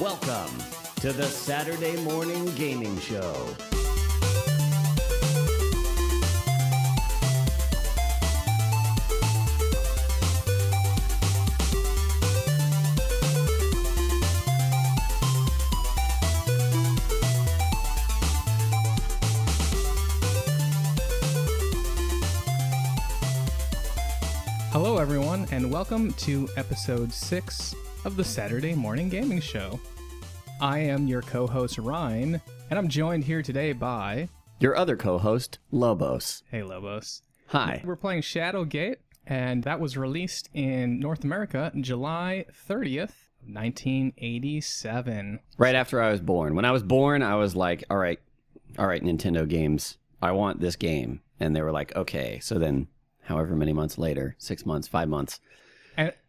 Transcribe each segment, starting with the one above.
Welcome to the Saturday Morning Gaming Show. Hello, everyone, and welcome to episode six of the Saturday Morning Gaming Show. I am your co host, Ryan, and I'm joined here today by. Your other co host, Lobos. Hey, Lobos. Hi. We're playing Shadowgate, and that was released in North America July 30th, 1987. Right after I was born. When I was born, I was like, all right, all right, Nintendo games, I want this game. And they were like, okay. So then, however many months later, six months, five months,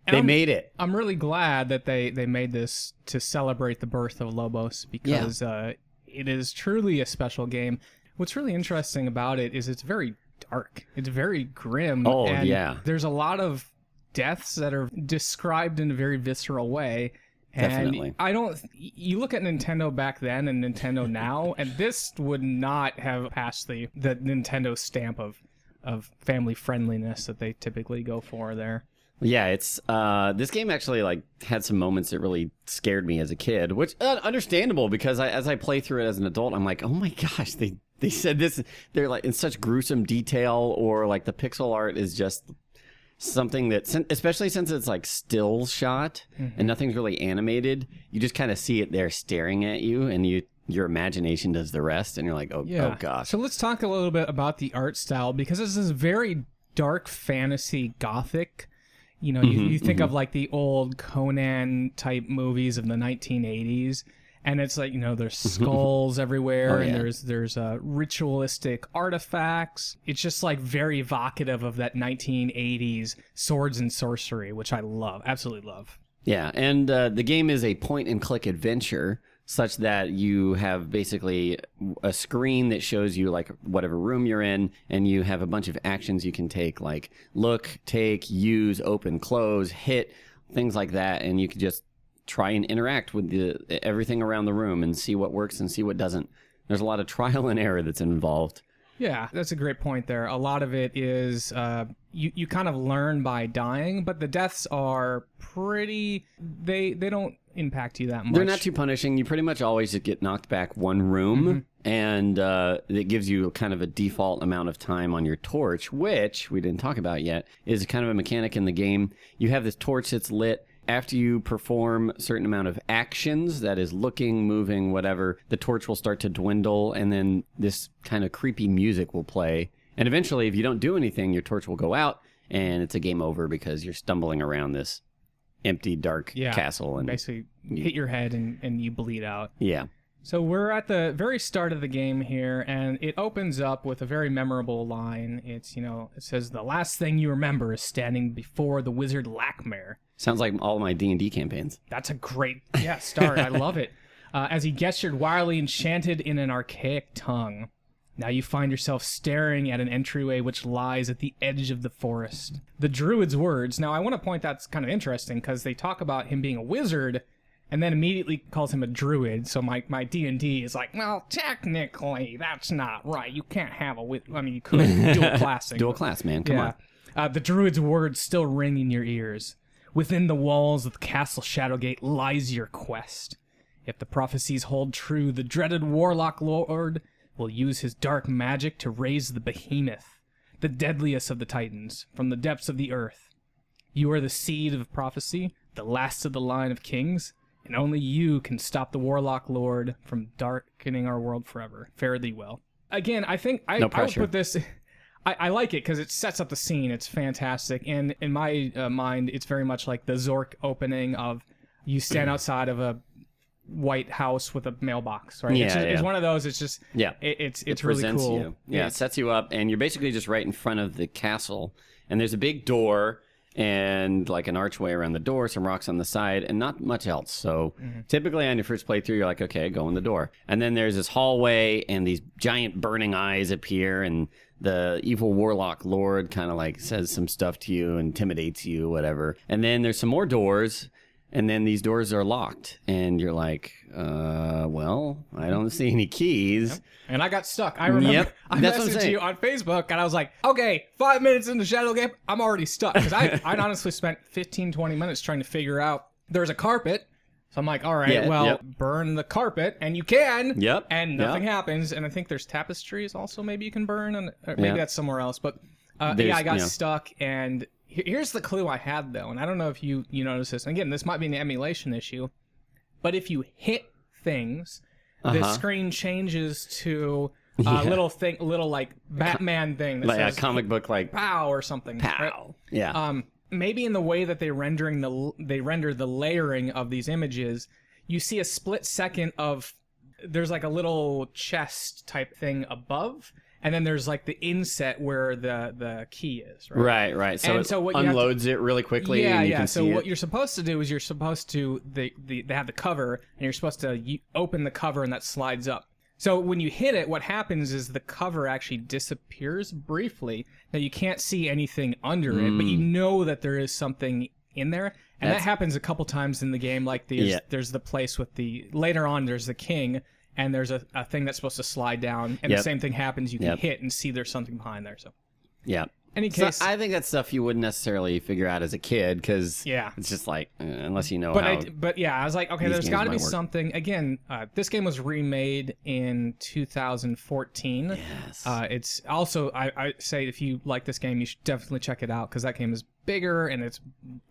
And, and they I'm, made it. I'm really glad that they, they made this to celebrate the birth of Lobos because uh, it is truly a special game. What's really interesting about it is it's very dark. It's very grim. Oh, and yeah. There's a lot of deaths that are described in a very visceral way. And Definitely. I don't. You look at Nintendo back then and Nintendo now, and this would not have passed the the Nintendo stamp of of family friendliness that they typically go for there. Yeah, it's uh this game actually like had some moments that really scared me as a kid, which uh, understandable because I, as I play through it as an adult, I'm like, "Oh my gosh, they they said this they're like in such gruesome detail or like the pixel art is just something that especially since it's like still shot and nothing's really animated, you just kind of see it there staring at you and you your imagination does the rest and you're like, "Oh, oh gosh." So let's talk a little bit about the art style because this is very dark fantasy gothic. You know, you, Mm-hmm, you think of like the old Conan type movies of the 1980s, and it's like you know there's skulls everywhere, Oh, and there's there's uh, ritualistic artifacts. It's just like very evocative of that 1980s swords and sorcery, which I love, absolutely love. Yeah, and uh, the game is a point and click adventure, such that you have basically a screen that shows you like whatever room you're in, and you have a bunch of actions you can take, like look, take, use, open, close, hit, things like that, and you can just try and interact with the everything around the room and see what works and see what doesn't. There's a lot of trial and error that's involved. Yeah, that's a great point there. A lot of it is uh, you you kind of learn by dying, but the deaths are pretty. They they don't impact you that much. They're not too punishing. You pretty much always get knocked back one room, and uh, it gives you kind of a default amount of time on your torch, which we didn't talk about yet, is kind of a mechanic in the game. You have this torch that's lit. After you perform a certain amount of actions, that is looking, moving, whatever, the torch will start to dwindle, and then this kind of creepy music will play. And eventually, if you don't do anything, your torch will go out, and it's a game over because you're stumbling around this empty, dark Yeah, castle. And basically hit your head and and you bleed out. yeah, So we're at the very start of the game here, and it opens up with a very memorable line. It's you know it says the last thing you remember is standing before the wizard Lakmir. Sounds like all my D and D campaigns. That's a great yeah start. I love it. Uh, as he gestured wildly enchanted in an archaic tongue. Now you find yourself staring at an entryway which lies at the edge of the forest. The druid's words. Now I want to point that's kind of interesting because they talk about him being a wizard, and then immediately calls him a druid. So my my D and D is like, well, technically that's not right. You can't have a wi- I mean, you could dual classing. Dual class, man. Come on. Uh, the druid's words still ring in your ears. Within the walls of the castle Shadowgate lies your quest. If the prophecies hold true, the dreaded warlock lord will use his dark magic to raise the behemoth, the deadliest of the titans, from the depths of the earth. You are the seed of prophecy, the last of the line of kings, and only you can stop the warlock lord from darkening our world forever. Fare thee well. Again, I think I, No I would put this. I, I like it because it sets up the scene. It's fantastic, and in my uh, mind, it's very much like the Zork opening of you stand outside of a white house with a mailbox, right? it's, Yeah, it's one of those. It's just Yeah. it, it's it's It really presents cool. You. Yeah, it sets you up, and you're basically just right in front of the castle. And there's a big door and like an archway around the door, some rocks on the side, and not much else. So Mm-hmm. typically on your first playthrough, you're like, okay, go in the door. And then there's this hallway, and these giant burning eyes appear, and the evil warlock lord kind of like says some stuff to you, intimidates you, whatever. And then there's some more doors. And then these doors are locked, and you're like, uh, well, I don't see any keys. And I got stuck. I remember Yep, I that's messaged you on Facebook and I was like, okay, five minutes into Shadowgate, I'm already stuck. Because I, I honestly spent 15, 20 minutes trying to figure out there's a carpet. So I'm like, all right, Yeah, well, yep. burn the carpet, and you can. Yep, And nothing yep. happens. And I think there's tapestries also maybe you can burn, and maybe Yeah. that's somewhere else. But uh, yeah, I got stuck. And here's the clue I had though, and I don't know if you you notice this. And again, this might be an emulation issue, but if you hit things, the Uh-huh. screen changes to a Yeah. little thing, little like Batman thing Like a comic book, like "pow" or something. right? pow. Yeah. Um, maybe in the way that they rendering the they render the layering of these images, you see a split second of there's like a little chest type thing above, and then there's like the inset where the the key is. Right. right, right. So and it so what have to- unloads it really quickly. Yeah, and you yeah. So what it. you're supposed to do is you're supposed to they, they they have the cover and you're supposed to open the cover and that slides up. So when you hit it, what happens is the cover actually disappears briefly. Now you can't see anything under it, but you know that there is something in there, and that Hmm. Happens a couple times in the game. Like there's Yeah. there's the place with the later on there's the king. And there's a, a thing that's supposed to slide down, and Yep. the same thing happens. You can Yep. hit and see there's something behind there. So, yeah. any So case, I think that's stuff you wouldn't necessarily figure out as a kid because Yeah. it's just like uh, unless you know but how. I, but yeah, I was like, okay, there's got to be work. something. Again, uh, this game was remade in 2014. yes. Uh, it's also, I, I say, if you like this game, you should definitely check it out because that game is bigger and it's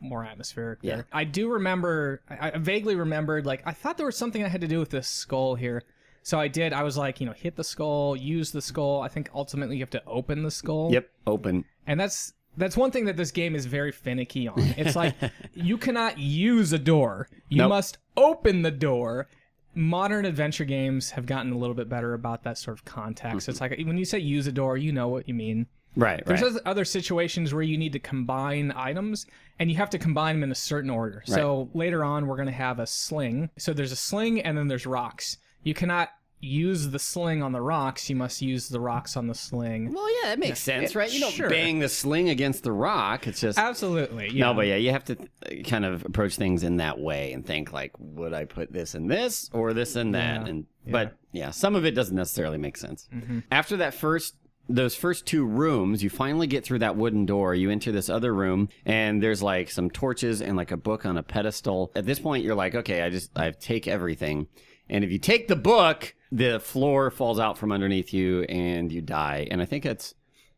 more atmospheric. Yeah. There. I do remember, I, I vaguely remembered, like, I thought there was something that had to do with this skull here. So I did. I was like, you know, hit the skull, use the skull. I think ultimately you have to open the skull. yep. Open. And that's that's one thing that this game is very finicky on. It's like you cannot use a door. You Nope. must open the door. Modern adventure games have gotten a little bit better about that sort of context. It's like when you say use a door, you know what you mean. Right. There's right. other- other situations where you need to combine items and you have to combine them in a certain order. So later on, we're going to have a sling. So there's a sling and then there's rocks. You cannot use the sling on the rocks. You must use the rocks on the sling. Well, yeah, that makes sense, right? You don't sure. bang the sling against the rock. It's just Absolutely. Yeah. no, but yeah, you have to th- kind of approach things in that way and think like, would I put this in this or this in that? Yeah. And but yeah, some of it doesn't necessarily make sense. Mm-hmm. After that first. Those first two rooms, you finally get through that wooden door. You enter this other room, and there's like some torches and like a book on a pedestal. At this point, you're like, okay, I just I take everything, and if you take the book, the floor falls out from underneath you, and you die. And I think that's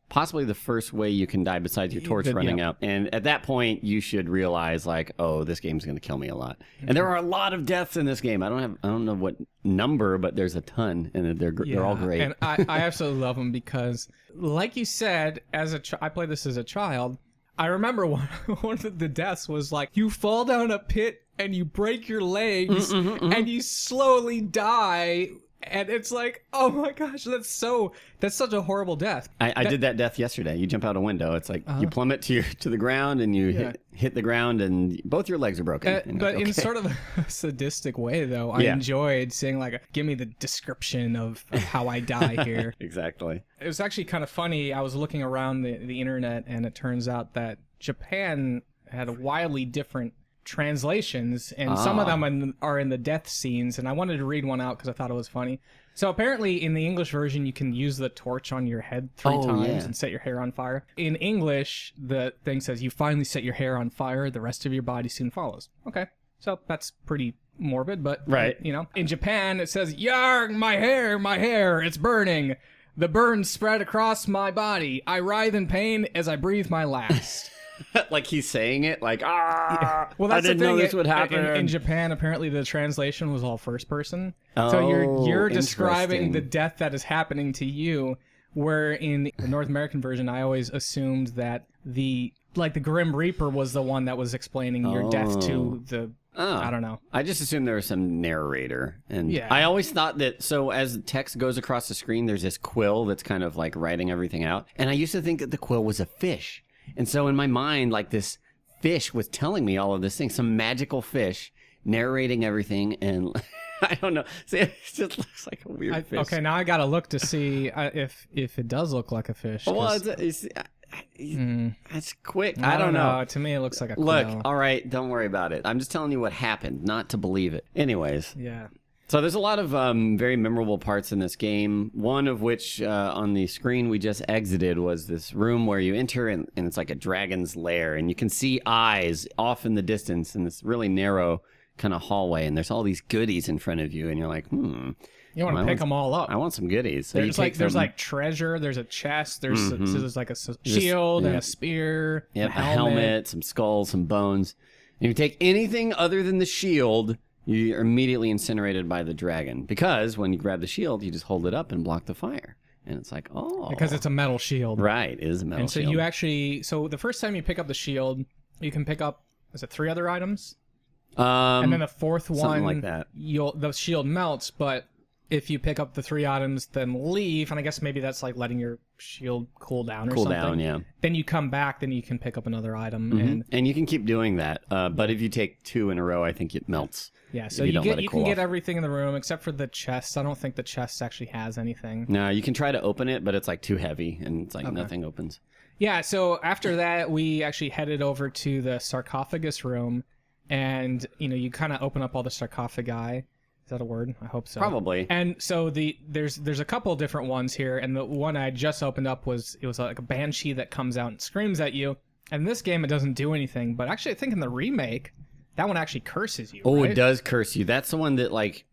possibly the first way you can die besides your torch The- running yeah. out. And at that point, you should realize like, oh, this game's going to kill me a lot. And there are a lot of deaths in this game. I don't have, I don't know what number, but there's a ton, and they're gr- they're all great. And I, I absolutely love them because, like you said, as a ch- I played this as a child. I remember one one of the deaths was like you fall down a pit and you break your legs Mm-hmm, and you slowly die. And it's like, oh my gosh, that's so that's such a horrible death. I, I did that death yesterday. You jump out a window. It's like you plummet to your to the ground, and you Uh-huh. Yeah. hit, hit the ground, and both your legs are broken. Uh, but like, in sort of a sadistic way, though, I Yeah. enjoyed seeing like, give me the description of, of how I die here. exactly. it was actually kind of funny. I was looking around the, the internet, and it turns out that Japan had a wildly different translations, and some of Ah. them in, are in the death scenes. And I wanted to read one out because I thought it was funny. So apparently, in the English version, you can use the torch on your head three Oh, times yeah. and set your hair on fire. In English, the thing says, "You finally set your hair on fire. The rest of your body soon follows." Okay, so that's pretty morbid, but Right. you know, in Japan, it says, "Yarg, my hair, my hair, it's burning." The burn spread across my body. I writhe in pain as I breathe my last. like he's saying it, like ah. Well, that's I didn't the thing. know this would happen. In, in Japan, apparently the translation was all first person. oh, so you're Oh, you're describing the death that is happening to you. Where in the North American version, I always assumed that the like the Grim Reaper was the one that was explaining your death to the. Oh. I don't know. I just assumed there was some narrator, and Yeah. I always thought that. So as text goes across the screen, there's this quill that's kind of like writing everything out, and I used to think that the quill was a fish, and so in my mind, like this fish was telling me all of this thing, some magical fish narrating everything, and I don't know. See, it just looks like a weird I, fish. okay, now I gotta look to see uh, if if it does look like a fish. Well, it's, it's, That's quick. I, don't know. To me, it looks like a Look, all right, don't worry about it. I'm just telling you what happened, not to believe it. Anyways, Yeah. So there's a lot of um, very memorable parts in this game. One of which uh, on the screen we just exited was this room where you enter and, and it's like a dragon's lair, and you can see eyes off in the distance in this really narrow kind of hallway, and there's all these goodies in front of you, and you're like, hmm, You want to pick want- them all up. I want some goodies. So there's like there's some- like treasure. There's a chest. There's Mhm. so there's like a shield and a spear. Yep, a a helmet. helmet, some skulls, some bones. And if you take anything other than the shield, you're immediately incinerated by the dragon. Because when you grab the shield, you just hold it up and block the fire. And it's like, oh. because it's a metal shield. Right, it is a metal and so shield. you actually so the first time you pick up the shield, you can pick up is it three other items, um, and then the fourth one like that. You'll the shield melts, but if you pick up the three items, then leave, and I guess maybe that's like letting your shield cool down or cool something. down, yeah. Then you come back, then you can pick up another item, Mhm. and And you can keep doing that. Uh, but if you take two in a row, I think it melts. Yeah, so you you, get you can get everything in the room except for the chest. I don't think the chest actually has anything. No, you can try to open it, but it's like too heavy and it's like Okay. nothing opens. Yeah, so after that, we actually headed over to the sarcophagus room, and you know, you kind of open up all the sarcophagi. Is that a word? I hope so. Probably. And so the there's there's a couple different ones here, and the one I just opened up was it was like a banshee that comes out and screams at you. And in this game, it doesn't do anything, but actually, I think in the remake, that one actually curses you. Oh, right? it does curse you. That's the one that like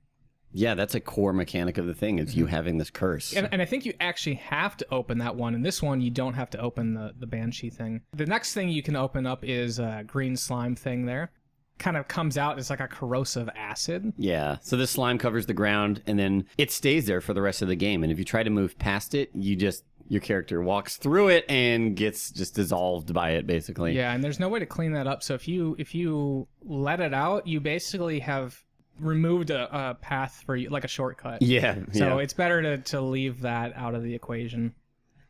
yeah, that's a core mechanic of the thing is you mm-hmm. having this curse. And, and I think you actually have to open that one. And this one, you don't have to open the, the Banshee thing. The next thing you can open up is a green slime thing there. Kind of comes out as like a corrosive acid. Yeah. So this slime covers the ground and then it stays there for the rest of the game. And if you try to move past it, you just your character walks through it and gets just dissolved by it basically. Yeah, and there's no way to clean that up. So if you if you let it out, you basically have removed a, a path for you, like a shortcut. Yeah. So yeah. it's better to, to leave that out of the equation.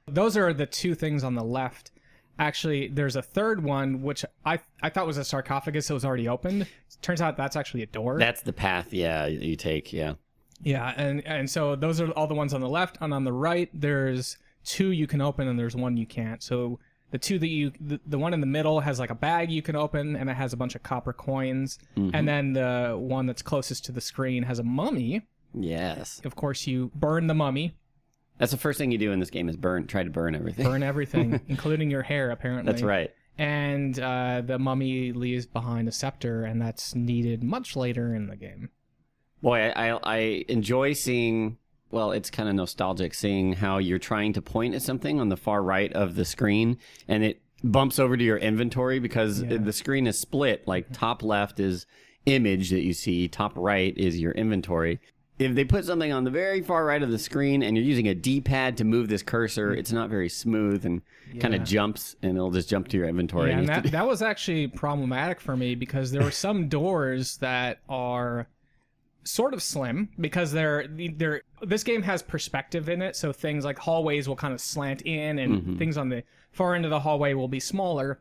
Those are the two things on the left. Actually, there's a third one which I I thought was a sarcophagus that was already opened. Turns out that's actually a door. That's the path, yeah, you take, yeah. yeah, and and so those are all the ones on the left, and on the right there's two you can open and there's one you can't. So the two that you the, the one in the middle has like a bag you can open and it has a bunch of copper coins, and then the one that's closest to the screen has a mummy. Yes. Of course, you burn the mummy, That's the first thing you do in this game is burn try to burn everything. burn everything, including your hair, apparently. That's right. And uh, the mummy leaves behind a scepter, and that's needed much later in the game. Boy, I, I, I enjoy seeing. Well, it's kind of nostalgic seeing how you're trying to point at something on the far right of the screen, and it bumps over to your inventory because Yeah. the screen is split. Like mm-hmm. top left is image that you see, top right is your inventory. If they put something on the very far right of the screen and you're using a D-pad to move this cursor, mm-hmm. it's not very smooth and kind of jumps, and it'll just jump to your inventory. Yeah, and that, that was actually problematic for me because there were some doors that are sort of slim because they're they're this game has perspective in it. So things like hallways will kind of slant in and Mm-hmm. things on the far end of the hallway will be smaller.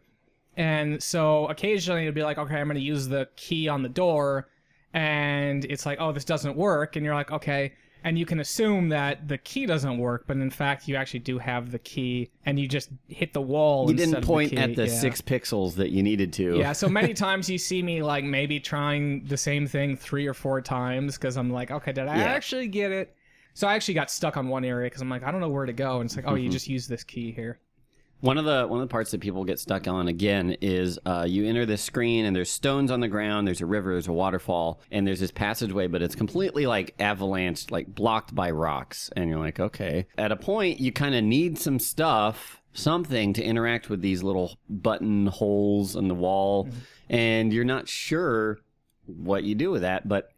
And so occasionally it'll be like okay i'm going to use the key on the door and it's like oh this doesn't work. And you're like okay and you can assume that the key doesn't work but in fact you actually do have the key and you just hit the wall you didn't the point key. at the Yeah. six pixels that you needed to. Yeah, so many times you see me like maybe trying the same thing three or four times because I'm like, okay, did I Yeah. actually get it? So I actually got stuck on one area because I'm like, I don't know where to go, and it's like, oh, Mm-hmm. you just use this key here. One of the one of the parts that people get stuck on again is uh, you enter this screen and there's stones on the ground, there's a river, there's a waterfall, and there's this passageway, but it's completely like avalanche, like blocked by rocks, and you're like, okay. At a point, you kind of need some stuff, something to interact with these little button holes in the wall, and you're not sure what you do with that, but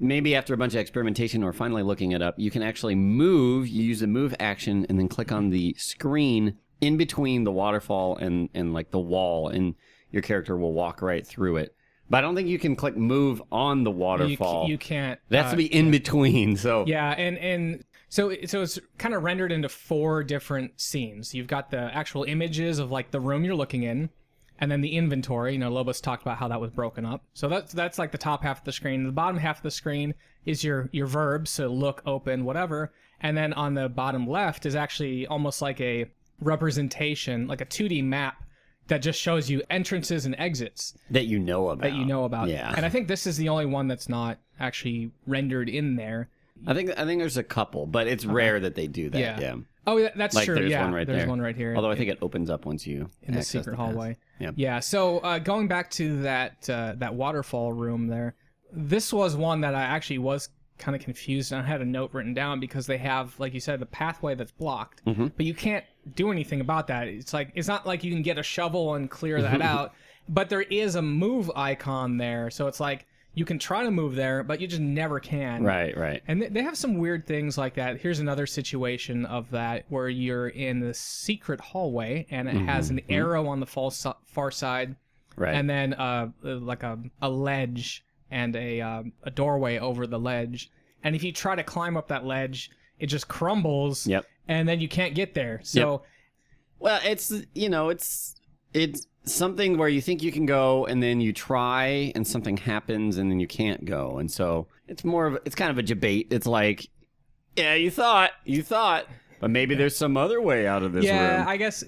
maybe after a bunch of experimentation or finally looking it up, you can actually move. You use the move action and then click on the screen in between the waterfall and, and like the wall, and your character will walk right through it. But I don't think you can click move on the waterfall. you can't. That's uh, to be in between. So Yeah, and and so so it's kind of rendered into four different scenes. You've got the actual images of like the room you're looking in, and then the inventory. You know, Lobos talked about how that was broken up. So that's that's like the top half of the screen. The bottom half of the screen is your your verbs, so look, open, whatever. And then on the bottom left is actually almost like a representation, like a 2D map that just shows you entrances and exits that you know about. that you know about. Yeah. And I think this is the only one that's not actually rendered in there. I think I think there's a couple, but it's rare that they do that. Yeah. Yeah. Oh, that's Like true. there's yeah, one right there's there. one right here. Although I think it opens up once you in the secret pass. hallway. Yeah. Yeah. So uh, going back to that uh, that waterfall room there, this was one that I actually was kind of confused and I had a note written down because they have, like you said, the pathway that's blocked, Mm-hmm. but you can't do anything about that. It's like it's not like you can get a shovel and clear Mm-hmm. that out, but there is a move icon there, so it's like you can try to move there, but you just never can. Right, right. And th- they have some weird things like that. Here's another situation of that where you're in the secret hallway and it has an arrow on the far, far side, Mm-hmm, Right. and then uh, like a, a ledge and a um, a doorway over the ledge. And if you try to climb up that ledge, it just crumbles. Yep. And then you can't get there. So Well, it's you know, it's it's something where you think you can go and then you try and something happens and then you can't go. And so it's more of it's kind of a debate. It's like, yeah, you thought, you thought, but maybe there's some other way out of this room. yeah, room. I guess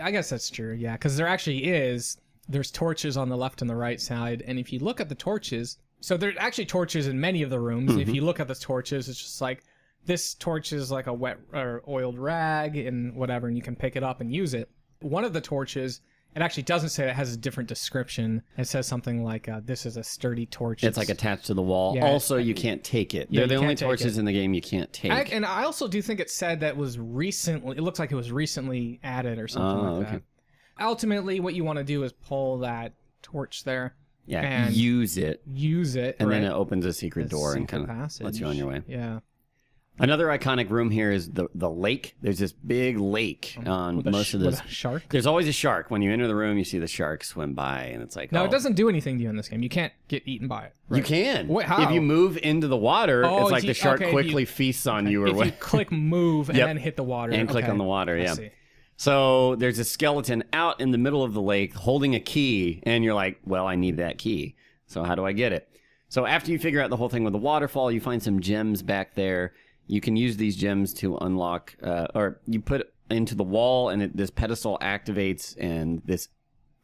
I guess that's true. Yeah, because there actually is. There's torches on the left and the right side, and if you look at the torches, so there's actually torches in many of the rooms. If mm-hmm. you look at the torches, it's just like this torch is like a wet or oiled rag and whatever, and you can pick it up and use it. One of the torches, it actually doesn't say it has a different description. It says something like, uh, "This is a sturdy torch." it's like attached to the wall. Yeah. also, you can't take it. Yeah, They're the only torches it. in the game you can't take. I, and I also do think it said that was recently. It looks like it was recently added or something Oh, like okay. that. Ultimately, what you want to do is pull that torch there, yeah, and- use it, use it, and then it opens a secret The door and secret kind of lets you on your way. Yeah, Another iconic room here is the the lake. There's this big lake mm-hmm. on with a, most sh- of with this. a shark. There's always a shark. When you enter the room, you see the shark swim by, and it's like, No, oh. it doesn't do anything to you in this game. You can't get eaten by it. You can. Wait, how? If you move into the water, Oh, it's like the shark okay, if quickly you- feasts on you or if what. you click move and Yep. then hit the water and click okay. on the water, I yeah. see. So there's a skeleton out in the middle of the lake holding a key, and you're like, well, I need that key. So how do I get it? So after you figure out the whole thing with the waterfall, you find some gems back there. You can use these gems to unlock, uh, or you put into the wall, and it, this pedestal activates, and this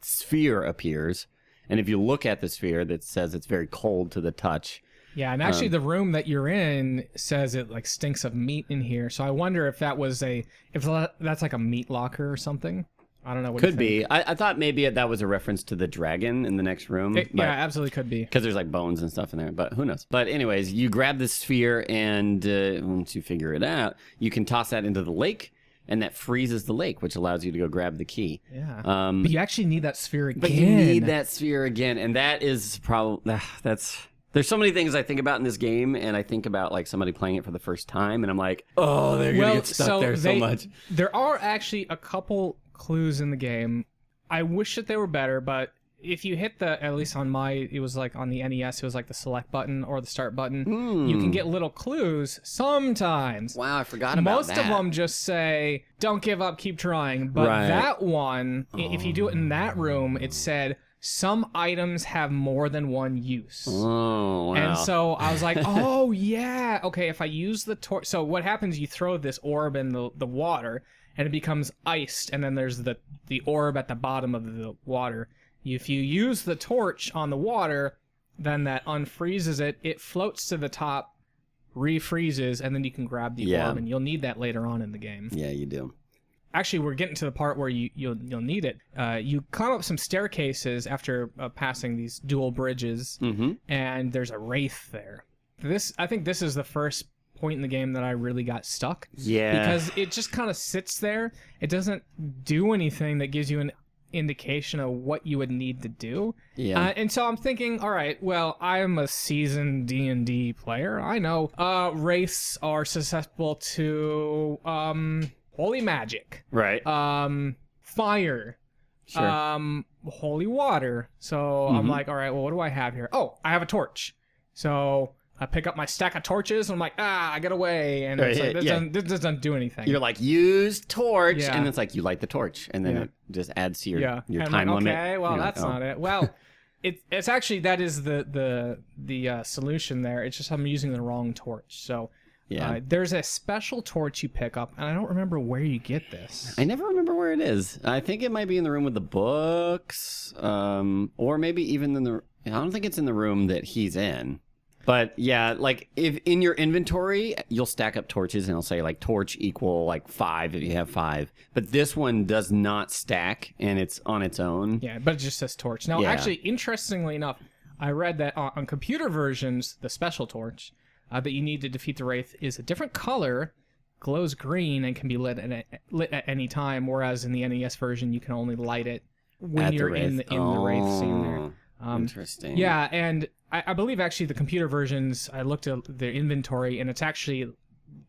sphere appears. And if you look at the sphere, that says it's very cold to the touch. Yeah, and Um, actually, the room that you're in says it like stinks of meat in here. So I wonder if that was a if that's like a meat locker or something. I don't know. What Could be. I, I thought maybe that was a reference to the dragon in the next room. It- yeah, absolutely could be. because there's like bones and stuff in there, but who knows? But anyways, you grab the sphere, and uh, once you figure it out, you can toss that into the lake, and that freezes the lake, which allows you to go grab the key. Yeah. Um, but you actually need that sphere again. but you need that sphere again, and that is probably that's. There's so many things I think about in this game, and I think about like somebody playing it for the first time, and I'm like, oh, they're gonna well, get stuck so there so they- much. There are actually a couple clues in the game. I wish that they were better, but if you hit the at least on my it was like on the NES, it was like the select button or the start button. You can hmm. get little clues sometimes. Wow, I forgot about that. Most that. of them just say, "Don't give up, keep trying." But Right. that one, i if you do it in that oh. room, it said some items have more than one use. Oh, wow. And so I was like, oh yeah, okay. If I use the torch, so what happens? You throw this orb in the the water, and it becomes iced, and then there's the the orb at the bottom of the water. If you use the torch on the water, then that unfreezes it. It floats to the top, refreezes, and then you can grab the Yeah. orb, and you'll need that later on in the game yeah, you do. actually we're getting to the part where you you'll you'll need it. Uh, you climb up some staircases after uh, passing these dual bridges, Mm-hmm. and there's a wraith there. This I think this is the first point in the game that I really got stuck Yeah. because it just kind of sits there. It doesn't do anything that gives you an indication of what you would need to do. yeah. Uh, and so I'm thinking, all right, well, I'm a seasoned D and D player. I know uh, wraiths are susceptible to um, holy magic right. um fire sure. um holy water so i'm Mhm. like all right well what do i have here oh i have a torch so i pick up my stack of torches and i'm like ah i get away and it's like, this, yeah. doesn't, this doesn't do anything You're like use torch, Yeah. and it's like you light the torch, and then Yeah. it just adds to your yeah your And time I'm like, limit. okay well You're like, that's oh. not it well it, it's actually that is the the the uh, solution there it's just i'm using the wrong torch so Yeah. Uh, there's a special torch you pick up, and I don't remember where you get this. I never remember where it is. I think it might be in the room with the books, um, or maybe even in the. I don't think it's in the room that he's in. But yeah, like if in your inventory, you'll stack up torches and it'll say like torch equal like five if you have five. But this one does not stack and it's on its own. Yeah, but it just says torch. Now, Yeah. actually, interestingly enough, I read that on, on computer versions, the special torch uh, that you need to defeat the wraith is a different color, glows green, and can be lit at, a- lit at any time. Whereas in the NES version, you can only light it when At the you're in Wraith. the in the wraith scene there. Oh, Um, Interesting. Yeah, and I, I believe actually the computer versions. I looked at their inventory, and it's actually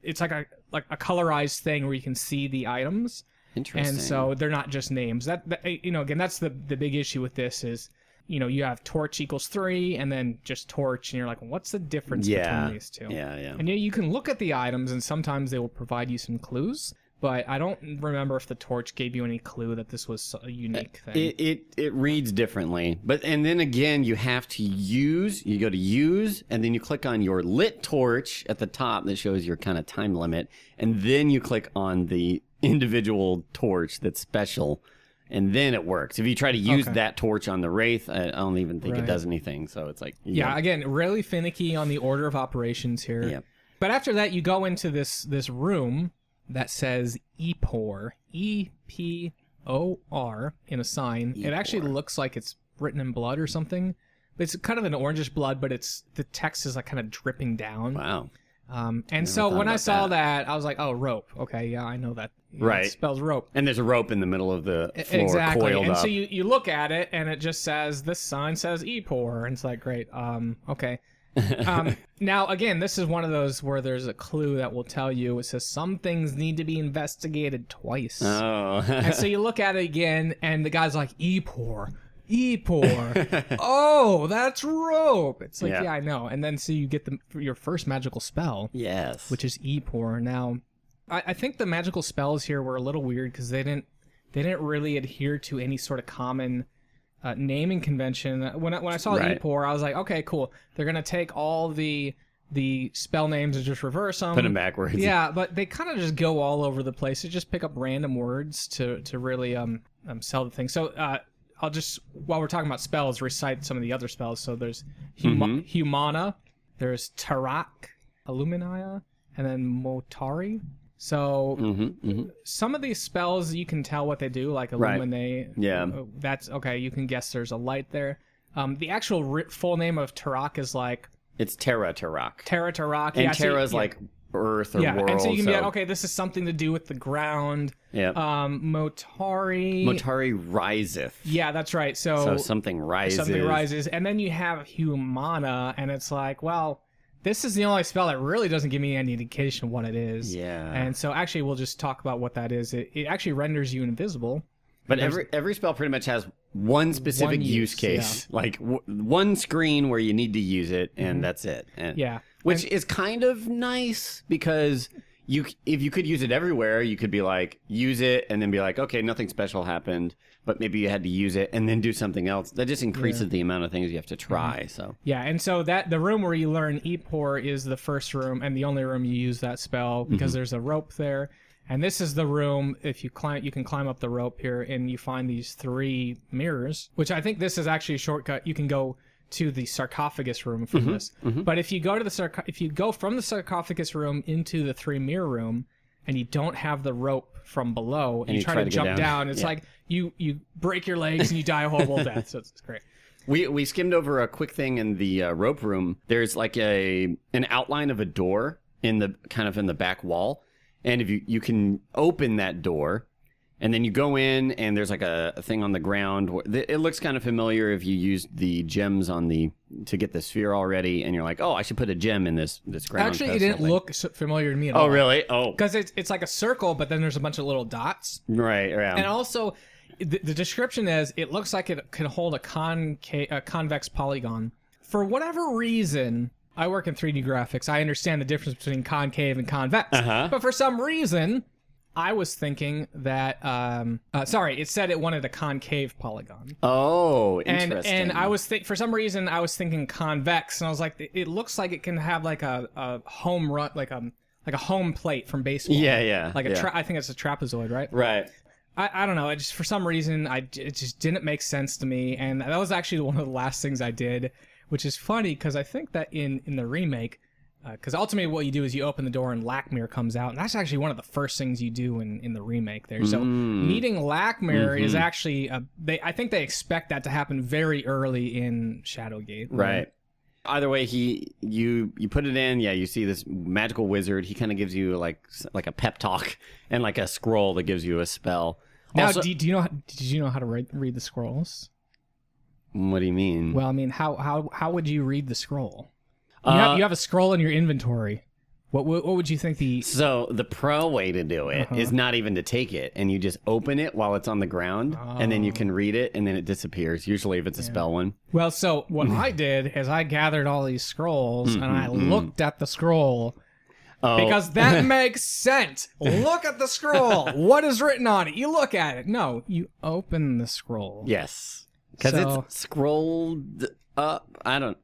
it's like a like a colorized thing where you can see the items, Interesting. and so they're not just names. That, that eh, you know, again, that's the the big issue with this is. You know, you have torch equals three, and then just torch, and you're like, what's the difference yeah, between these two? yeah, yeah. And yeah, you can look at the items, and sometimes they will provide you some clues. But I don't remember if the torch gave you any clue that this was a unique thing. It, it it reads differently, but and then again you have to use. You go to use, and then you click on your lit torch at the top that shows your kind of time limit, and then you click on the individual torch that's special, and then it works. If you try to use Okay. that torch on the wraith, I, I don't even think Right. it does anything. So it's like yeah, again, really finicky on the order of operations here. Yep. But after that, you go into this this room that says EPOR, E P O R, in a sign. It actually looks like it's written in blood or something. It's kind of an orangish blood, but it's the text is like kind of dripping down. wow. Um, and Never so when I saw that. that. I was like, oh, rope. Okay, yeah, I know that. You know, it Right. spells rope. And there's a rope in the middle of the floor exactly. And up. so you, you look at it and it just says this sign says EPOR and it's like great. Um okay. Um now again, this is one of those where there's a clue that will tell you it says some things need to be investigated twice. oh. and so you look at it again and the guy's like EPOR. EPOR. oh, that's rope. It's like, Yeah. yeah. I know. And then so you get the your first magical spell yes. which is Epor. Now, I, I think the magical spells here were a little weird because they didn't they didn't really adhere to any sort of common uh, naming convention. When I, when I saw Right. Epor, I was like, okay, cool. They're gonna take all the the spell names and just reverse them. put them backwards. Yeah, but they kind of just go all over the place. They just pick up random words to to really um, um sell the thing. So uh, I'll just while we're talking about spells, recite some of the other spells. So there's hum- Mhm. Humana, there's Tarak, Illuminia, and then Motari. So Mm-hmm, mm-hmm. some of these spells you can tell what they do, like Right. illuminate. Yeah. uh, that's okay. You can guess there's a light there. Um, the actual full name of Tarak is like It's Terra Tarak. Terra Tarak. And yeah, so- Terra's yeah. like Earth or yeah, world. and so you can be like, okay, this is something to do with the ground. Yeah. Um, Motari. Motari riseth. Yeah, that's right. So, So something rises. something rises, and then you have Humana, and it's like, well, this is the only spell that really doesn't give me any indication of what it is. Yeah. And so actually, we'll just talk about what that is. It, it actually renders you invisible. but every every spell pretty much has one specific One use, use, case, like w- one screen where you need to use it, and that's it. And, Mm-hmm. Yeah. which is kind of nice because you if you could use it everywhere, you could be like use it and then be like, okay, nothing special happened, but maybe you had to use it and then do something else. That just increases the amount of things you have to try. Mm-hmm. So Yeah, and so that the room where you learn Epor is the first room and the only room you use that spell because there's a rope there. And this is the room if you climb you can climb up the rope here and you find these three mirrors, which I think this is actually a shortcut. You can go to the sarcophagus room from this. But if you go to the sarco- if you go from the sarcophagus room into the three mirror room and you don't have the rope from below and, you, try, to, go jump down, it's Yeah. like you you break your legs and you die a horrible death. So it's, it's great. We we skimmed over a quick thing in the uh, rope room. There's like a an outline of a door in the kind of in the back wall, and if you you can open that door, and then you go in, and there's like a, a thing on the ground. It looks kind of familiar if you used the gems on the to get the sphere already, and you're like, oh, I should put a gem in this this ground. Actually, it didn't thing. look so familiar to me at all. Oh really? Oh because it's it's like a circle, but then there's a bunch of little dots, right, right. and also the, the description is it looks like it can hold a concave, a convex polygon. For whatever reason, I work in 3D graphics. I understand the difference between concave and convex, Uh-huh. but for some reason. I was thinking that, um, uh, sorry, it said it wanted a concave polygon, oh, and interesting. and I was think for some reason I was thinking convex, and I was like, it, it looks like it can have like a, a home run, like a like a home plate from baseball. Yeah, yeah, Like a yeah. I think it's a trapezoid, right? Right. I, I don't know. It just for some reason I it just didn't make sense to me, and that was actually one of the last things I did, which is funny because I think that in in the remake, because ultimately what you do is you open the door and Lakmir comes out, and that's actually one of the first things you do in in the remake there. So Mm. meeting Lakmir is Mhm. actually a, they I think they expect that to happen very early in Shadowgate. Right. Either way, he you you put it in. Yeah, you see this magical wizard. He kind of gives you like like a pep talk and like a scroll that gives you a spell. Now, Also- do, do you know did you know how to read, read the scrolls? what do you mean? Well, I mean, how how how would you read the scroll? You, Uh, have, you have a scroll in your inventory. What, what what would you think the So the pro way to do it is Uh-huh. not even to take it, and you just open it while it's on the ground, and then you Oh. can read it, and then it disappears. Usually, if it's a spell one. Well, so what I did is I gathered all these scrolls and I mm, mm. looked at the scroll Oh, because that makes sense. Look at the scroll. What is written on it? You look at it. No, you open the scroll. yes, because So- it's scrolled up. I don't.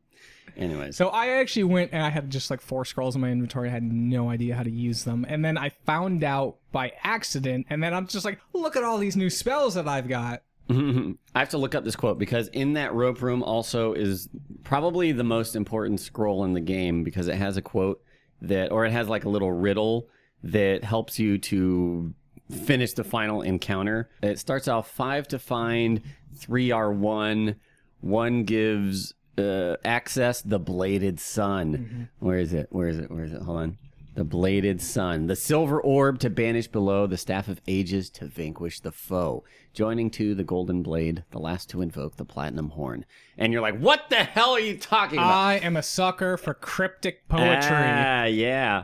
Anyways, So I actually went and I had just like four scrolls in my inventory. I had no idea how to use them. And then I found out by accident. And then I'm just like, look at all these new spells that I've got. I have to look up this quote because in that rope room also is probably the most important scroll in the game because it has a quote that, or it has like a little riddle that helps you to finish the final encounter. It starts off five to find, three are one, one gives uh, access the bladed sun. Where is it? Where is it? Where is it? Hold on. The bladed sun, the silver orb to banish below, the staff of ages to vanquish the foe. Joining to the golden blade, the last to invoke the platinum horn. And you're like, what the hell are you talking about? I am a sucker for cryptic poetry. Ah, yeah.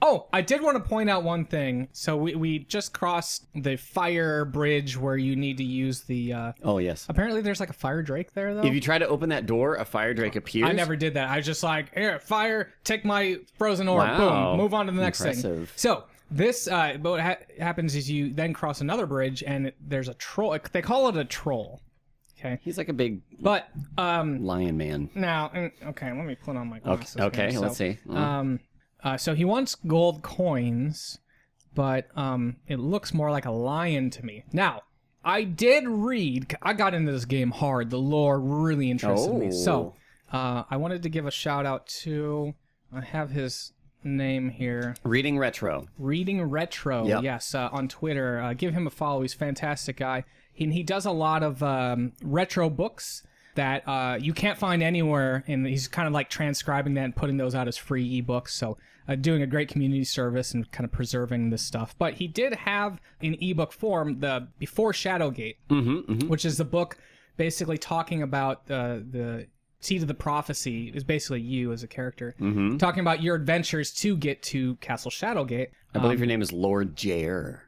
Oh, I did want to point out one thing. So we, we just crossed the fire bridge where you need to use the. Uh, Oh yes. apparently, there's like a fire drake there, though. If you try to open that door, a fire drake appears. I never did that. I was just like, here, fire, take my frozen orb, Wow. boom, move on to the next thing. So this, uh, but what ha- happens is you then cross another bridge and there's a troll. They call it a troll. Okay, He's like a big but um, lion man. now, okay, let me put on my Okay, glasses. okay here. let's see. Mm. Um, uh, so he wants gold coins, but um, it looks more like a lion to me. Now, I did read. I got into this game hard. The lore really interested me. So, uh, I wanted to give a shout out to. I have his name here. Reading retro. Reading Retro, Yep. yes, uh, on Twitter. Uh, give him a follow. He's a fantastic guy. He, he does a lot of um, retro books that uh, you can't find anywhere, and he's kind of like transcribing that and putting those out as free ebooks. So, uh, doing a great community service and kind of preserving this stuff. But he did have in ebook form the Before Shadowgate, Mm-hmm, which is the book basically talking about uh, the seed of the prophecy is basically you as a character mm-hmm. talking about your adventures to get to Castle Shadowgate. I believe your name is Lord Jair.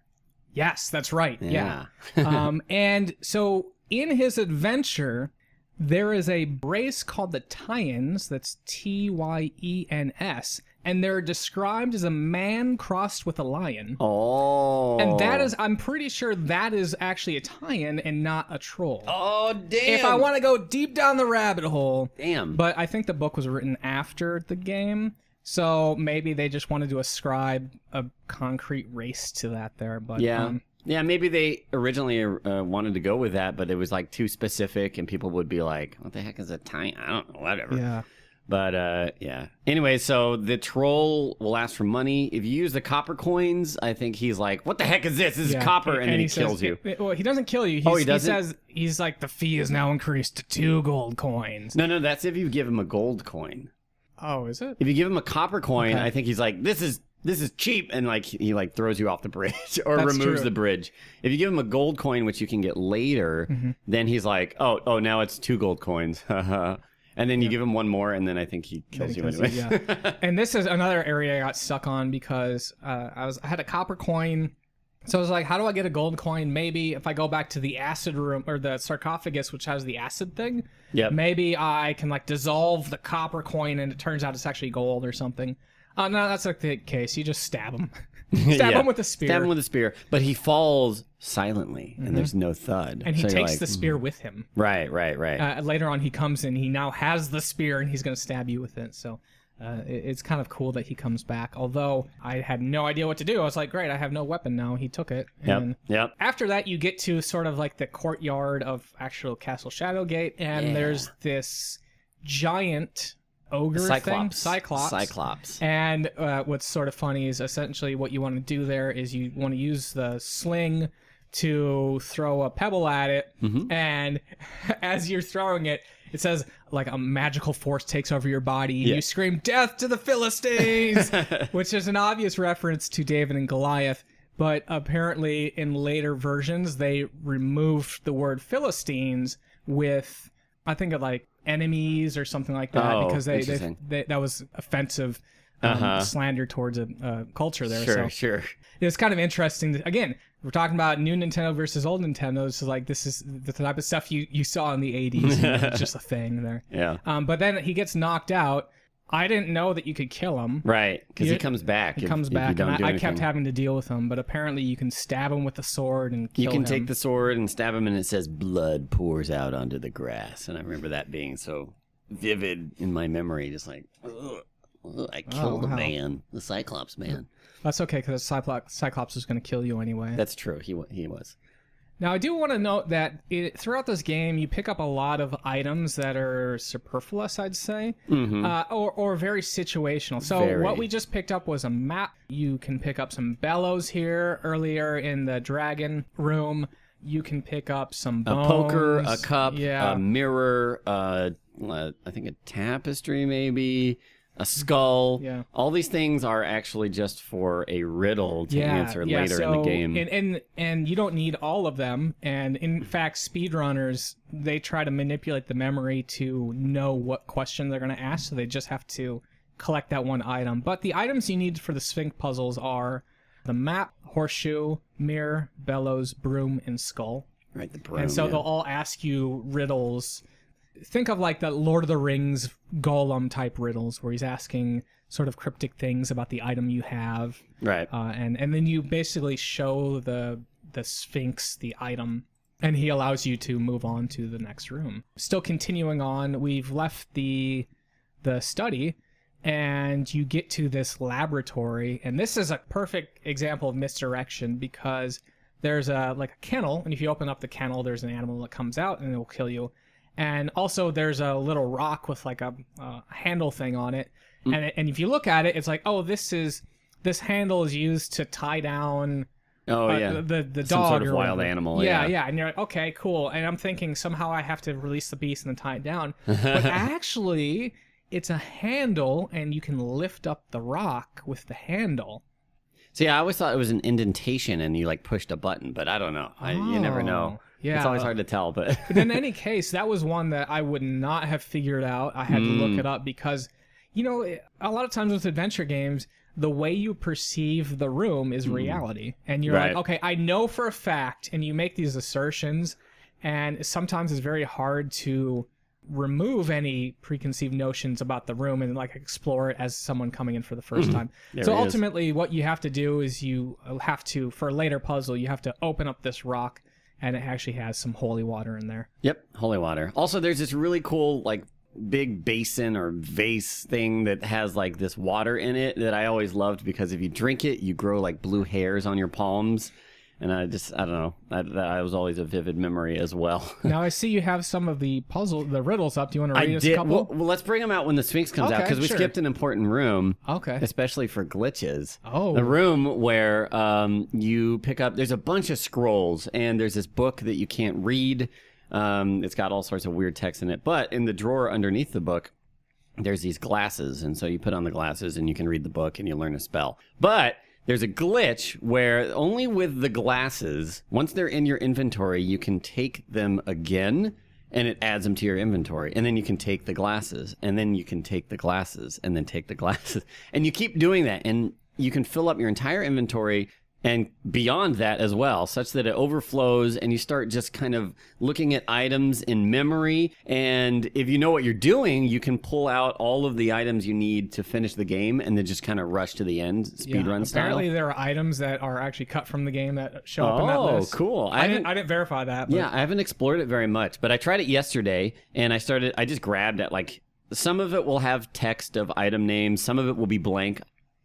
Yes, that's right. Yeah. Yeah. um, and so in his adventure, there is a race called the Tyens. That's T Y E N S. And they're described as a man crossed with a lion. Oh. And that is, I'm pretty sure that is actually a Tyen and not a troll. Oh damn. if I want to go deep down the rabbit hole, Damn. But I think the book was written after the game, so maybe they just wanted to ascribe a concrete race to that there. But yeah. um, yeah, maybe they originally uh, wanted to go with that, but it was like too specific, and people would be like, "What the heck is a tiny?" I don't know, whatever. yeah, But uh, yeah. Anyway, so the troll will ask for money. If you use the copper coins, I think he's like, "What the heck is this? This yeah. is copper," and, then he, says- kills you. well, he doesn't kill you. He's, Oh, he doesn't? says he's like the fee is now increased to two gold coins. No, no, that's if you give him a gold coin. Oh, is it? If you give him a copper coin, Okay. I think he's like, "This is this is cheap," and like he like throws you off the bridge or That's removes true. the bridge. If you give him a gold coin, which you can get later, Mm-hmm. then he's like, "Oh, oh, now it's two gold coins." and then you give him one more, and then I think he kills you anyway. yeah. and this is another area I got stuck on because uh, I was I had a copper coin. So I was like, how do I get a gold coin? Maybe if I go back to the acid room or the sarcophagus, which has the acid thing, Yep. maybe I can like dissolve the copper coin and it turns out it's actually gold or something. Uh, no, that's not the case. You just stab him. stab Yeah. him with a spear. Stab him with a spear, but he falls silently, and there's no thud. Mm-hmm. and he So you're takes like, the spear with him. Right, right, right. Uh, later on, he comes in. He now has the spear, and he's going to stab you with it. So, Uh, it- it's kind of cool that he comes back. Although I had no idea what to do. I was like, great, I have no weapon now. He took it. Yep. And Yep. after that, you get to sort of like the courtyard of actual Castle Shadowgate, and Yeah. there's this giant ogre Cyclops. thing, Cyclops. Cyclops. And uh, what's sort of funny is essentially what you want to do there is you want to use the sling to throw a pebble at it, Mm-hmm. and as you're throwing it, it says like a magical force takes over your body, and Yeah. you scream "Death to the Philistines," which is an obvious reference to David and Goliath. But apparently, in later versions, they removed the word Philistines with, I think, of like enemies or something like that, Oh, because they, they, they that was offensive um, Uh-huh. slander towards a, a culture there. Sure, So sure. it's kind of interesting. To, again, we're talking about new Nintendo versus old Nintendo. This is like this is the type of stuff you you saw in the '80s. and it's just a thing there. Yeah. Um, but then he gets knocked out. I didn't know that you could kill him. Right, because he comes back. He if- comes if back, and I, I kept having to deal with him. But apparently, you can stab him with a sword and kill him. You can him. take the sword and stab him, and it says blood pours out onto the grass. And I remember that being so vivid in my memory, just like, ugh, ugh, I killed Oh, wow. a man, the Cyclops man. That's okay because Cyclops, Cyclops is going to kill you anyway. That's true. He he was. Now, I do want to note that it, throughout this game, you pick up a lot of items that are superfluous, I'd say, Mhm. uh, or, or very situational. So, Very. what we just picked up was a map. You can pick up some bellows here earlier in the dragon room. You can pick up some A poker, a cup, yeah, a mirror, uh, I think a tapestry, maybe a skull. Yeah. All these things are actually just for a riddle to yeah, answer yeah, later so, in the game. And, and and you don't need all of them. And in fact, speedrunners they try to manipulate the memory to know what question they're going to ask, so they just have to collect that one item. But the items you need for the Sphinx puzzles are the map, horseshoe, mirror, bellows, broom, and skull. right, the broom. and so yeah. they'll all ask you riddles. Think of like the Lord of the Rings Gollum type riddles, where he's asking sort of cryptic things about the item you have right. uh, and and then you basically show the the Sphinx the item, and he allows you to move on to the next room. Still continuing on, we've left the the study, and you get to this laboratory, and this is a perfect example of misdirection because there's a like a kennel, and if you open up the kennel, there's an animal that comes out and it will kill you. And also, there's a little rock with like a, handle thing on it, and and if you look at it, it's like, oh, this is this handle is used to tie down oh uh, yeah. the the Some dog sort of or wild whatever. animal, Yeah, yeah. yeah, and you're like, okay, cool. And I'm thinking somehow I have to release the beast and then tie it down, but actually, it's a handle, and you can lift up the rock with the handle. See, I always thought it was an indentation and you like pushed a button, but I don't know. I, you never know. Yeah. It's always hard to tell, but But in any case, that was one that I would not have figured out. I had to look Mm. it up because, you know, a lot of times with adventure games, the way you perceive the room is reality. And you're Mm. Right. like, okay, I know for a fact, and you make these assertions, and sometimes it's very hard to remove any preconceived notions about the room and like explore it as someone coming in for the first time. Mm-hmm. There so he is. ultimately what you have to do is you have to for a later puzzle, you have to open up this rock and it actually has some holy water in there. Yep, holy water. Also, there's this really cool like big basin or vase thing that has like this water in it that I always loved because if you drink it, you grow like blue hairs on your palms. And I just, I don't know, that, that was always a vivid memory as well. Now I see you have some of the puzzle, the riddles up. Do you want to I read us did. a couple? Well, well, let's bring them out when the Sphinx comes out because we sure. skipped an important room, okay. especially for glitches. Oh. The room where um, you pick up, there's a bunch of scrolls, and there's this book that you can't read. Um, it's got all sorts of weird text in it. But in the drawer underneath the book, there's these glasses. And so you put on the glasses and you can read the book and you learn a spell. But there's a glitch where only with the glasses, once they're in your inventory, you can take them again and it adds them to your inventory. And then you can take the glasses and then you can take the glasses and then take the glasses. And you keep doing that and you can fill up your entire inventory and beyond that as well, such that it overflows and you start just kind of looking at items in memory. And if you know what you're doing, you can pull out all of the items you need to finish the game and then just kind of rush to the end, Yeah, speedrun style. Apparently, there are items that are actually cut from the game that show up in that oh, list. Oh, cool. I I, didn't. I didn't verify that. But Yeah, I haven't explored it very much, but I tried it yesterday and I started, I just grabbed at like some of it will have text of item names, some of it will be blank.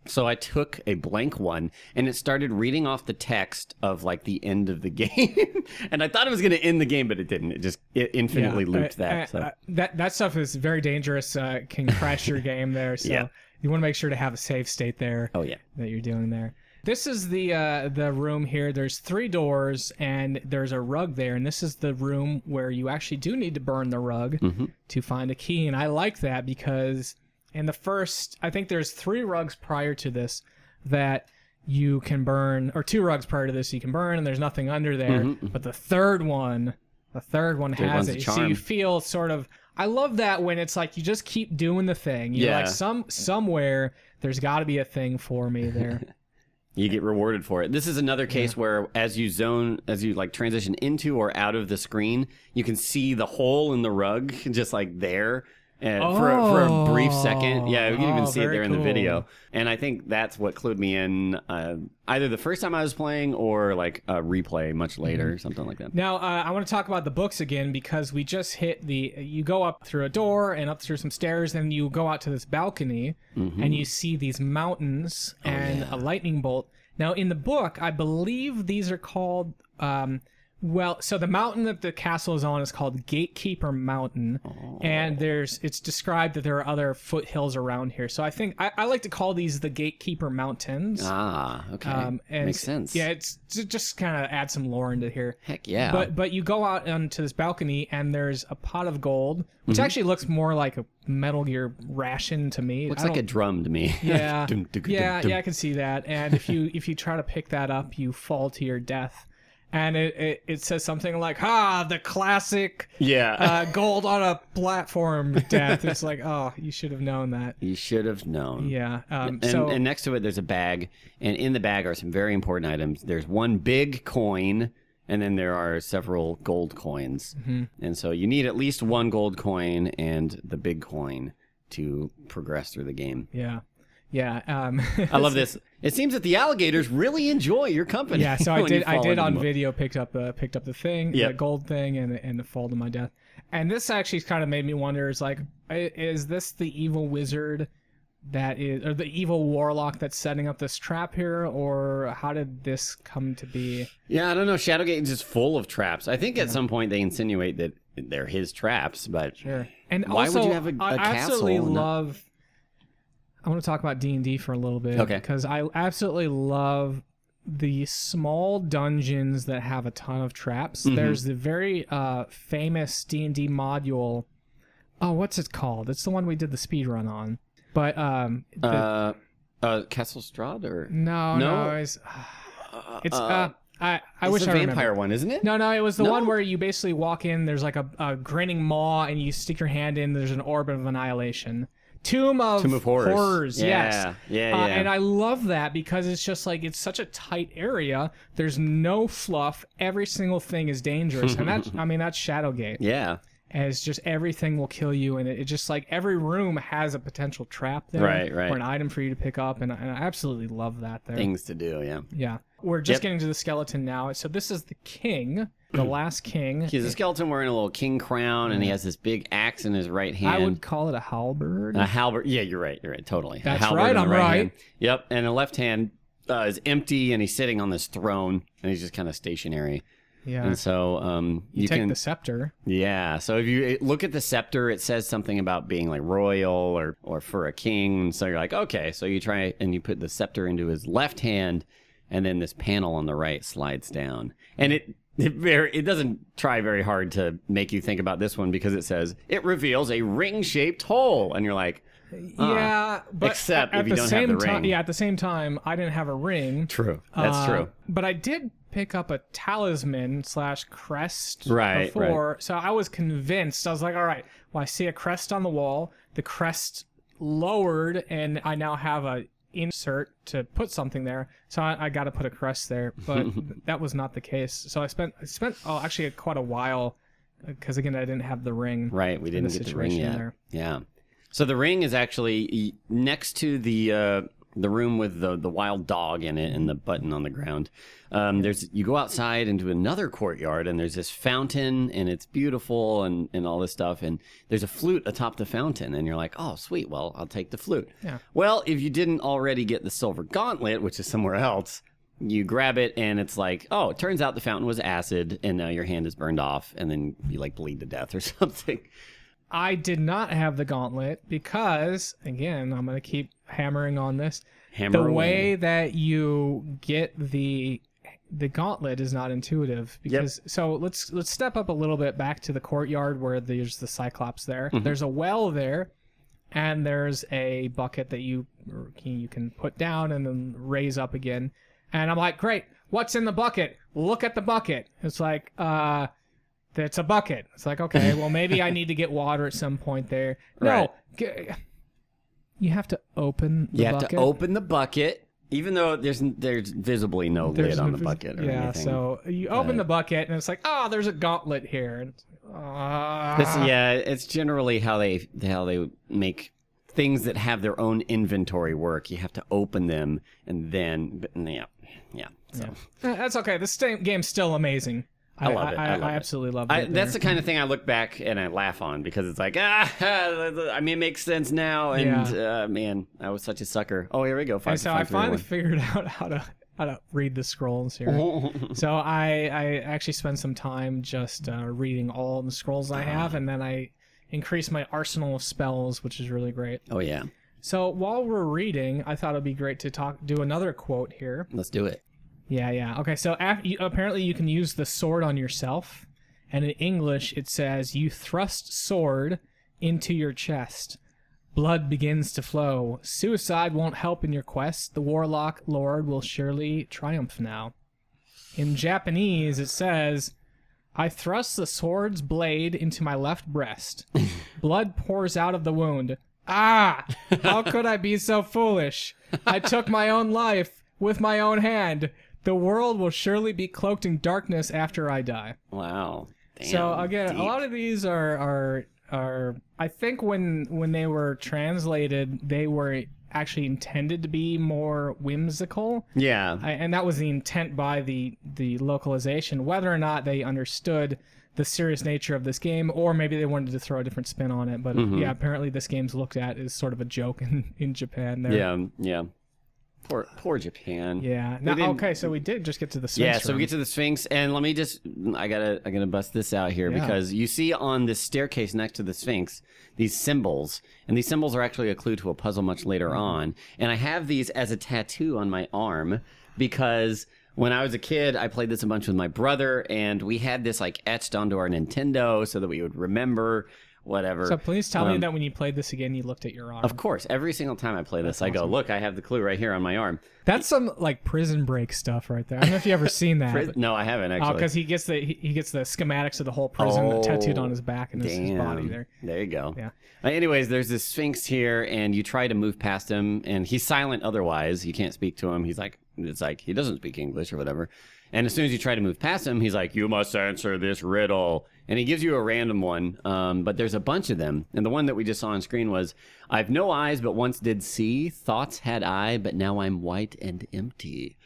So I took a blank one and it started reading off the text of like the end of the game. and I thought it was going to end the game, but it didn't. It just it infinitely looped uh, that. uh, so. uh, that that stuff is very dangerous. Uh, can crash your game there. So Yeah. you want to make sure to have a safe state there oh yeah. that you're doing there. This is the uh, the room here. There's three doors and there's a rug there, and this is the room where you actually do need to burn the rug Mm-hmm. to find a key. And I like that because in the first, I think there's three rugs prior to this that you can burn, or two rugs prior to this you can burn, and there's nothing under there. But the third one, the third one Mm-hmm, one's has it, so you feel sort of. I love that when it's like you just keep doing the thing. You're Yeah. like some somewhere there's got to be a thing for me there. You get rewarded for it. This is another case where, as you zone, as you like transition into or out of the screen, you can see the hole in the rug just like there. And for, a- for a brief second, yeah, you can even Oh, see it there in the video. And I think that's what clued me in, uh, either the first time I was playing or like a replay much later, Mm-hmm. something like that. Now, uh, I want to talk about the books again because we just hit the. You go up through a door and up through some stairs, and you go out to this balcony, Mm-hmm. and you see these mountains Oh, and a lightning bolt. Now, in the book, I believe these are called. Um, well, so the mountain that the castle is on is called Gatekeeper Mountain, Oh. and there's it's described that there are other foothills around here. So I think I, I like to call these the Gatekeeper Mountains. Ah, okay. Um, and Makes sense. Yeah, it's just kind of add some lore into here. Heck yeah. But but you go out onto this balcony and there's a pot of gold, which Mm-hmm. actually looks more like a Metal Gear ration to me. Looks like a drum to me. yeah Dum, dum, dum, yeah dum. yeah I can see that. And if you if you try to pick that up, you fall to your death. And it, it, it says something like, "Ah, the classic Yeah. uh, gold on a platform death." It's like, oh, you should have known that. you should have known. Yeah. Um, And, so and next to it, there's a bag, and in the bag are some very important items. There's one big coin, and then there are several gold coins. Mm-hmm. And so you need at least one gold coin and the big coin to progress through the game. yeah, yeah. Um, I love this. It seems that the alligators really enjoy your company. Yeah, so I did. I did on video. Picked up uh, picked up the thing, Yep. the gold thing, and and the fall to my death. And this actually kind of made me wonder: is like, is this the evil wizard that is, or the evil warlock that's setting up this trap here, or how did this come to be? Yeah, I don't know. Shadowgate is just full of traps. I think at some point they insinuate that they're his traps, but Sure. And Why would you have a- I a absolutely castle? No. love. I want to talk about D and D for a little bit, Okay. Because I absolutely love the small dungeons that have a ton of traps. Mm-hmm. There's the very uh, famous D and D module. Oh, what's it called? It's the one we did the speed run on. But um, the- uh, uh, Castle Strahd or no, no, no? it's it's uh, I I it's wish the I remember. vampire one, isn't it? No, no, it was the No? one where you basically walk in. There's like a, a grinning maw, and you stick your hand in. There's an orb of annihilation. Tomb of, Tomb of Horrors. yes. Yeah, yeah, Uh, and I love that because it's just like it's such a tight area. There's no fluff. Every single thing is dangerous, and that's I mean that's Shadowgate. Yeah, And it's just everything will kill you, and it, it just like every room has a potential trap there, Right, right. or an item for you to pick up, and, I- and I absolutely love that there. things to do. Yeah, Yeah, we're just Yep. getting to the skeleton now. So this is the king, the last king. he's a skeleton wearing a little king crown, and he has this big axe in his right hand. I would call it a halberd. a halberd. Yeah, you're right. You're right. Totally. A That's halberd right, I'm right. hand. Yep. And the left hand uh, is empty, and he's sitting on this throne, and he's just kind of stationary. yeah, And so, um, you, you take can the scepter. Yeah. So if you look at the scepter, it says something about being like royal or or for a king. And so you're like, okay. So you try and you put the scepter into his left hand, and then this panel on the right slides down, and it. It, very, it doesn't try very hard to make you think about this one because it says it reveals a ring-shaped hole, and you're like, yeah, but except at if you the don't have same the time, ring. yeah, at the same time, I didn't have a ring. "True, that's Uh, true." But I did pick up a talisman slash crest Right, before, so I was convinced. I was like, all right, well, I see a crest on the wall. The crest lowered, and I now have a insert to put something there. So I, I got to put a crest there, but that was not the case. So I spent I spent oh actually quite a while because again I didn't have the ring. Right, we didn't the get the ring yet. there. Yeah. So the ring is actually next to the uh, the room with the the wild dog in it and the button on the ground. Um, there's you go outside into another courtyard and there's this fountain and it's beautiful and and all this stuff and there's a flute atop the fountain and you're like, oh sweet, well I'll take the flute. Yeah. Well, if you didn't already get the silver gauntlet, which is somewhere else. You grab it and it's like, oh, it turns out the fountain was acid and now your hand is burned off and then you like bleed to death or something. I did not have the gauntlet because, again, I'm going to keep hammering on this. Hammer the away. way that you get the the gauntlet is not intuitive because so let's let's step up a little bit back to the courtyard where there's the cyclops there Mm-hmm. there's a well there and there's a bucket that you you can put down and then raise up again and i'm like great what's in the bucket look at the bucket it's like uh it's a bucket it's like okay well maybe i need to get water at some point there no Right. g- you have to open the You have bucket. to open the bucket, even though there's there's visibly no lid on the bucket or yeah, anything. so you open the bucket and it's like, oh, there's a gauntlet here. And ah. This, yeah, it's generally how they how they make things that have their own inventory work. You have to open them and then, but, yeah, yeah. So Eh, That's okay. This game's still amazing. I, love it. I, I love it. absolutely love it. I, that's the kind of thing I look back and I laugh on because it's like ah, I mean, it makes sense now. And uh, man, I was such a sucker. Oh, here we go. Five, and so I five, three, finally figured out how to how to read the scrolls here. so I I actually spend some time just uh, reading all the scrolls I have, Ah. and then I increase my arsenal of spells, which is really great. oh yeah, So while we're reading, I thought it'd be great to talk do another quote here. let's do it. Yeah, yeah. Okay, so af- you, apparently you can use the sword on yourself, and in English it says you thrust sword into your chest. Blood begins to flow. Suicide won't help in your quest. The warlock lord will surely triumph now. In Japanese it says, I thrust the sword's blade into my left breast. Blood pours out of the wound. Ah! How could I be so foolish? I took my own life with my own hand. The world will surely be cloaked in darkness after I die. Wow. Damn, so again, deep. a lot of these are are are I think when when they were translated, they were actually intended to be more whimsical. yeah. I, and that was the intent by the the localization. Whether or not they understood the serious nature of this game, or maybe they wanted to throw a different spin on it. But Mm-hmm. yeah, apparently this game's looked at as sort of a joke in, in Japan. There. Yeah, yeah. Poor, poor Japan. Yeah. Now, okay, so we did just get to the Sphinx Yeah, so we get to the Sphinx, and let me just, I gotta, I gotta bust this out here Yeah. because you see on this staircase next to the Sphinx these symbols, and these symbols are actually a clue to a puzzle much later Mm-hmm. on. And I have these as a tattoo on my arm because when I was a kid, I played this a bunch with my brother, and we had this like etched onto our Nintendo so that we would remember whatever. So please tell me Um, that when you played this again, you looked at your arm. Of course, every single time I play this, I go, "Look, I have the clue right here on my arm." That's some like prison break stuff right there. I don't know if you ever seen that. Pri- No, I haven't actually. because he gets the he, he gets the schematics of the whole prison Oh, tattooed on his back and his, his body there. There you go. Yeah. Uh, anyways, there's this Sphinx here, and you try to move past him, and he's silent otherwise. You can't speak to him. He's like, it's like he doesn't speak English or whatever. And as soon as you try to move past him, he's like, you must answer this riddle. And he gives you a random one, um, but there's a bunch of them. And the one that we just saw on screen was, I've no eyes, but once did see. Thoughts had I, but now I'm white and empty.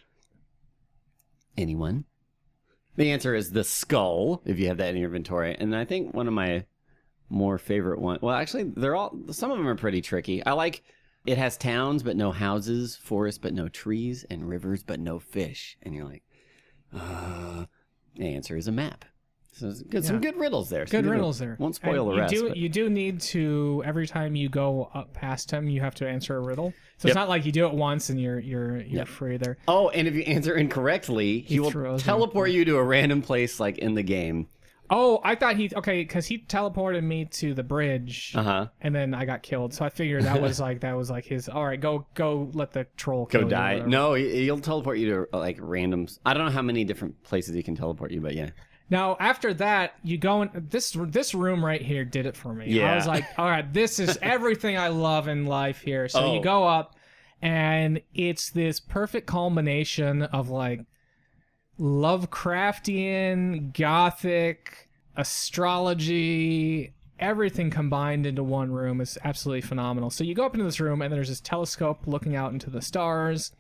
Anyone? The answer is the skull, if you have that in your inventory. And I think one of my more favorite one. Well, actually, they're all. Some of them are pretty tricky. I like. It has towns but no houses, forests but no trees, and rivers but no fish. And you're like, uh, the answer is a map. So it's good, some good riddles there. Some Good riddles there. Won't spoil And the you rest. Do, but- You do need to every time you go up past him, you have to answer a riddle. So Yep. it's not like you do it once and you're you're you're Yep. free there. oh, and if you answer incorrectly, he, He will throws you. teleport you to a random place like in the game. Oh, I thought he okay because he teleported me to the bridge, Uh huh. and then I got killed. So I figured that was like that was like his. All right, go go let the troll Go you die. No, he- he'll teleport you to like randoms. I don't know how many different places he can teleport you, but yeah. Now after that, you go in this this room right here did it for me. Yeah. I was like, all right, this is everything I love in life here. So Oh. you go up, and it's this perfect culmination of like Lovecraftian, gothic, astrology, everything combined into one room is absolutely phenomenal. So you go up into this room and there's this telescope looking out into the stars.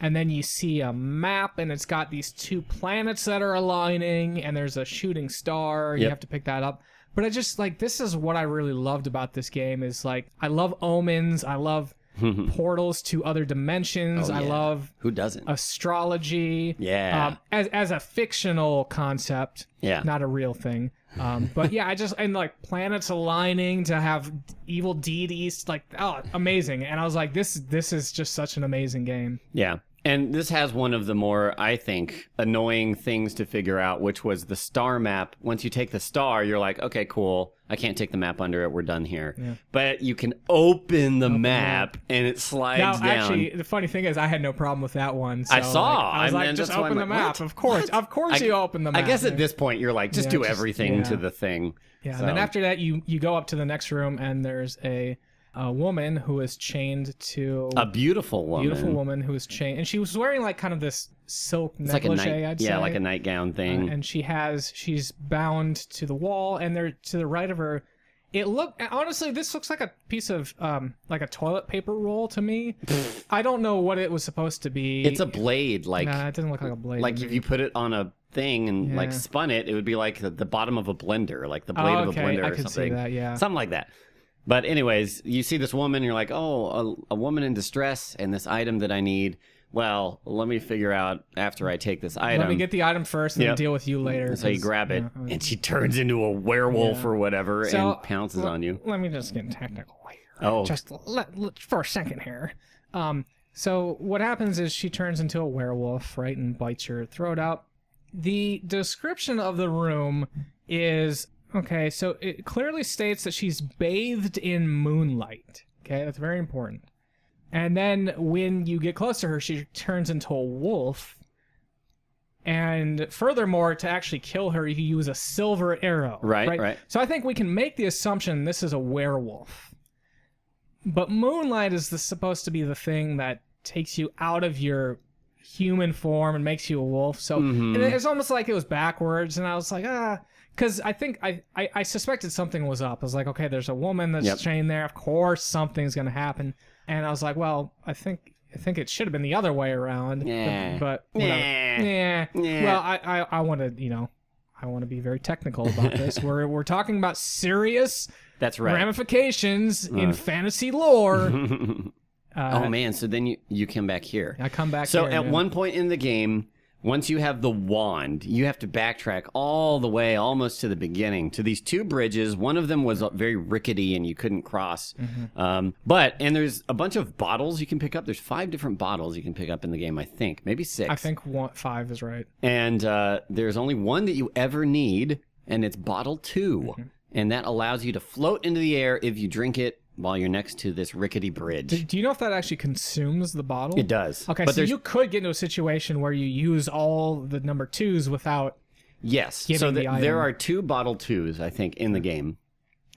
And then you see a map and it's got these two planets that are aligning and there's a shooting star. and You have to pick that up. But I just like this is what I really loved about this game is like I love omens, I love portals to other dimensions, Oh, I yeah. love Who doesn't? astrology. Yeah. Um, as as a fictional concept, Yeah. not a real thing. Um, but yeah, I just and like planets aligning to have evil deities, like oh, amazing. And I was like, this this is just such an amazing game. Yeah. And this has one of the more, I think, annoying things to figure out, which was the star map. Once you take the star, you're like, okay, cool. I can't take the map under it. We're done here. Yeah. But you can open the map and it slides Now, down. actually, the funny thing is, I had no problem with that one. So, I saw. like, I was like, just open the like, map. what? Of course, of course, I- you open the map. I guess at this point, you're like, just Yeah, do just- everything yeah. to the thing. Yeah, So- and then after that, you you go up to the next room, and there's a, a woman who is chained to A beautiful woman. beautiful woman who is chained, and she was wearing like kind of this silk It's like a negligee, night, I'd yeah, say. like a nightgown Uh, thing. and she has she's bound to the wall, and there to the right of her. It look honestly, this looks like a piece of um like a toilet paper roll to me. I don't know what it was supposed to be. it's a blade, like Nah, it doesn't look like a blade. like if you put it on a thing and like spun it, it would be like the, the bottom of a blender, like the blade oh, of a blender I or something. that. Yeah. something like that. But anyways, you see this woman, you're like, oh, a, a woman in distress, and this item that I need. Well, let me figure out after I take this item. Let me get the item first, and Yep. then deal with you later. so you grab it, and she turns into a werewolf Yeah. or whatever, So, and pounces on you. Let me just get technical here. Oh, Just let, let- for a second here. Um, so what happens is she turns into a werewolf, right, and bites your throat out. The description of the room is okay. So it clearly states that she's bathed in moonlight. Okay, that's very important. And then when you get close to her, she turns into a wolf. And furthermore, to actually kill her, you use a silver arrow. Right, right. right. So I think we can make the assumption this is a werewolf. But moonlight is the, supposed to be the thing that takes you out of your human form and makes you a wolf. So Mhm. it's almost like it was backwards, and I was like, ah, because I think I, I I suspected something was up. I was like, okay, there's a woman that's Yep. chained there. Of course, something's gonna happen. And I was like, well, I think I think it should have been the other way around. Yeah. But whatever. Yeah. Yeah. Well, I I, I want to you know. I want to be very technical about this. we're we're talking about serious That's right. ramifications in Uh. fantasy lore. Uh, oh man, so then you you come back here. I come back. So here, at yeah. one point in the game, once you have the wand, you have to backtrack all the way almost to the beginning to these two bridges. One of them was uh, very rickety and you couldn't cross. Mm-hmm. Um, but and there's a bunch of bottles you can pick up. There's five different bottles you can pick up in the game. I think maybe six. I think one, five is right. And uh, there's only one that you ever need, and it's bottle 2 Mm-hmm. and that allows you to float into the air if you drink it while you're next to this rickety bridge. Do, do you know if that actually consumes the bottle? it does. Okay, but so there's you could get into a situation where you use all the number twos without. Yes. giving So the th- item. there are two bottle twos, I think, in the game.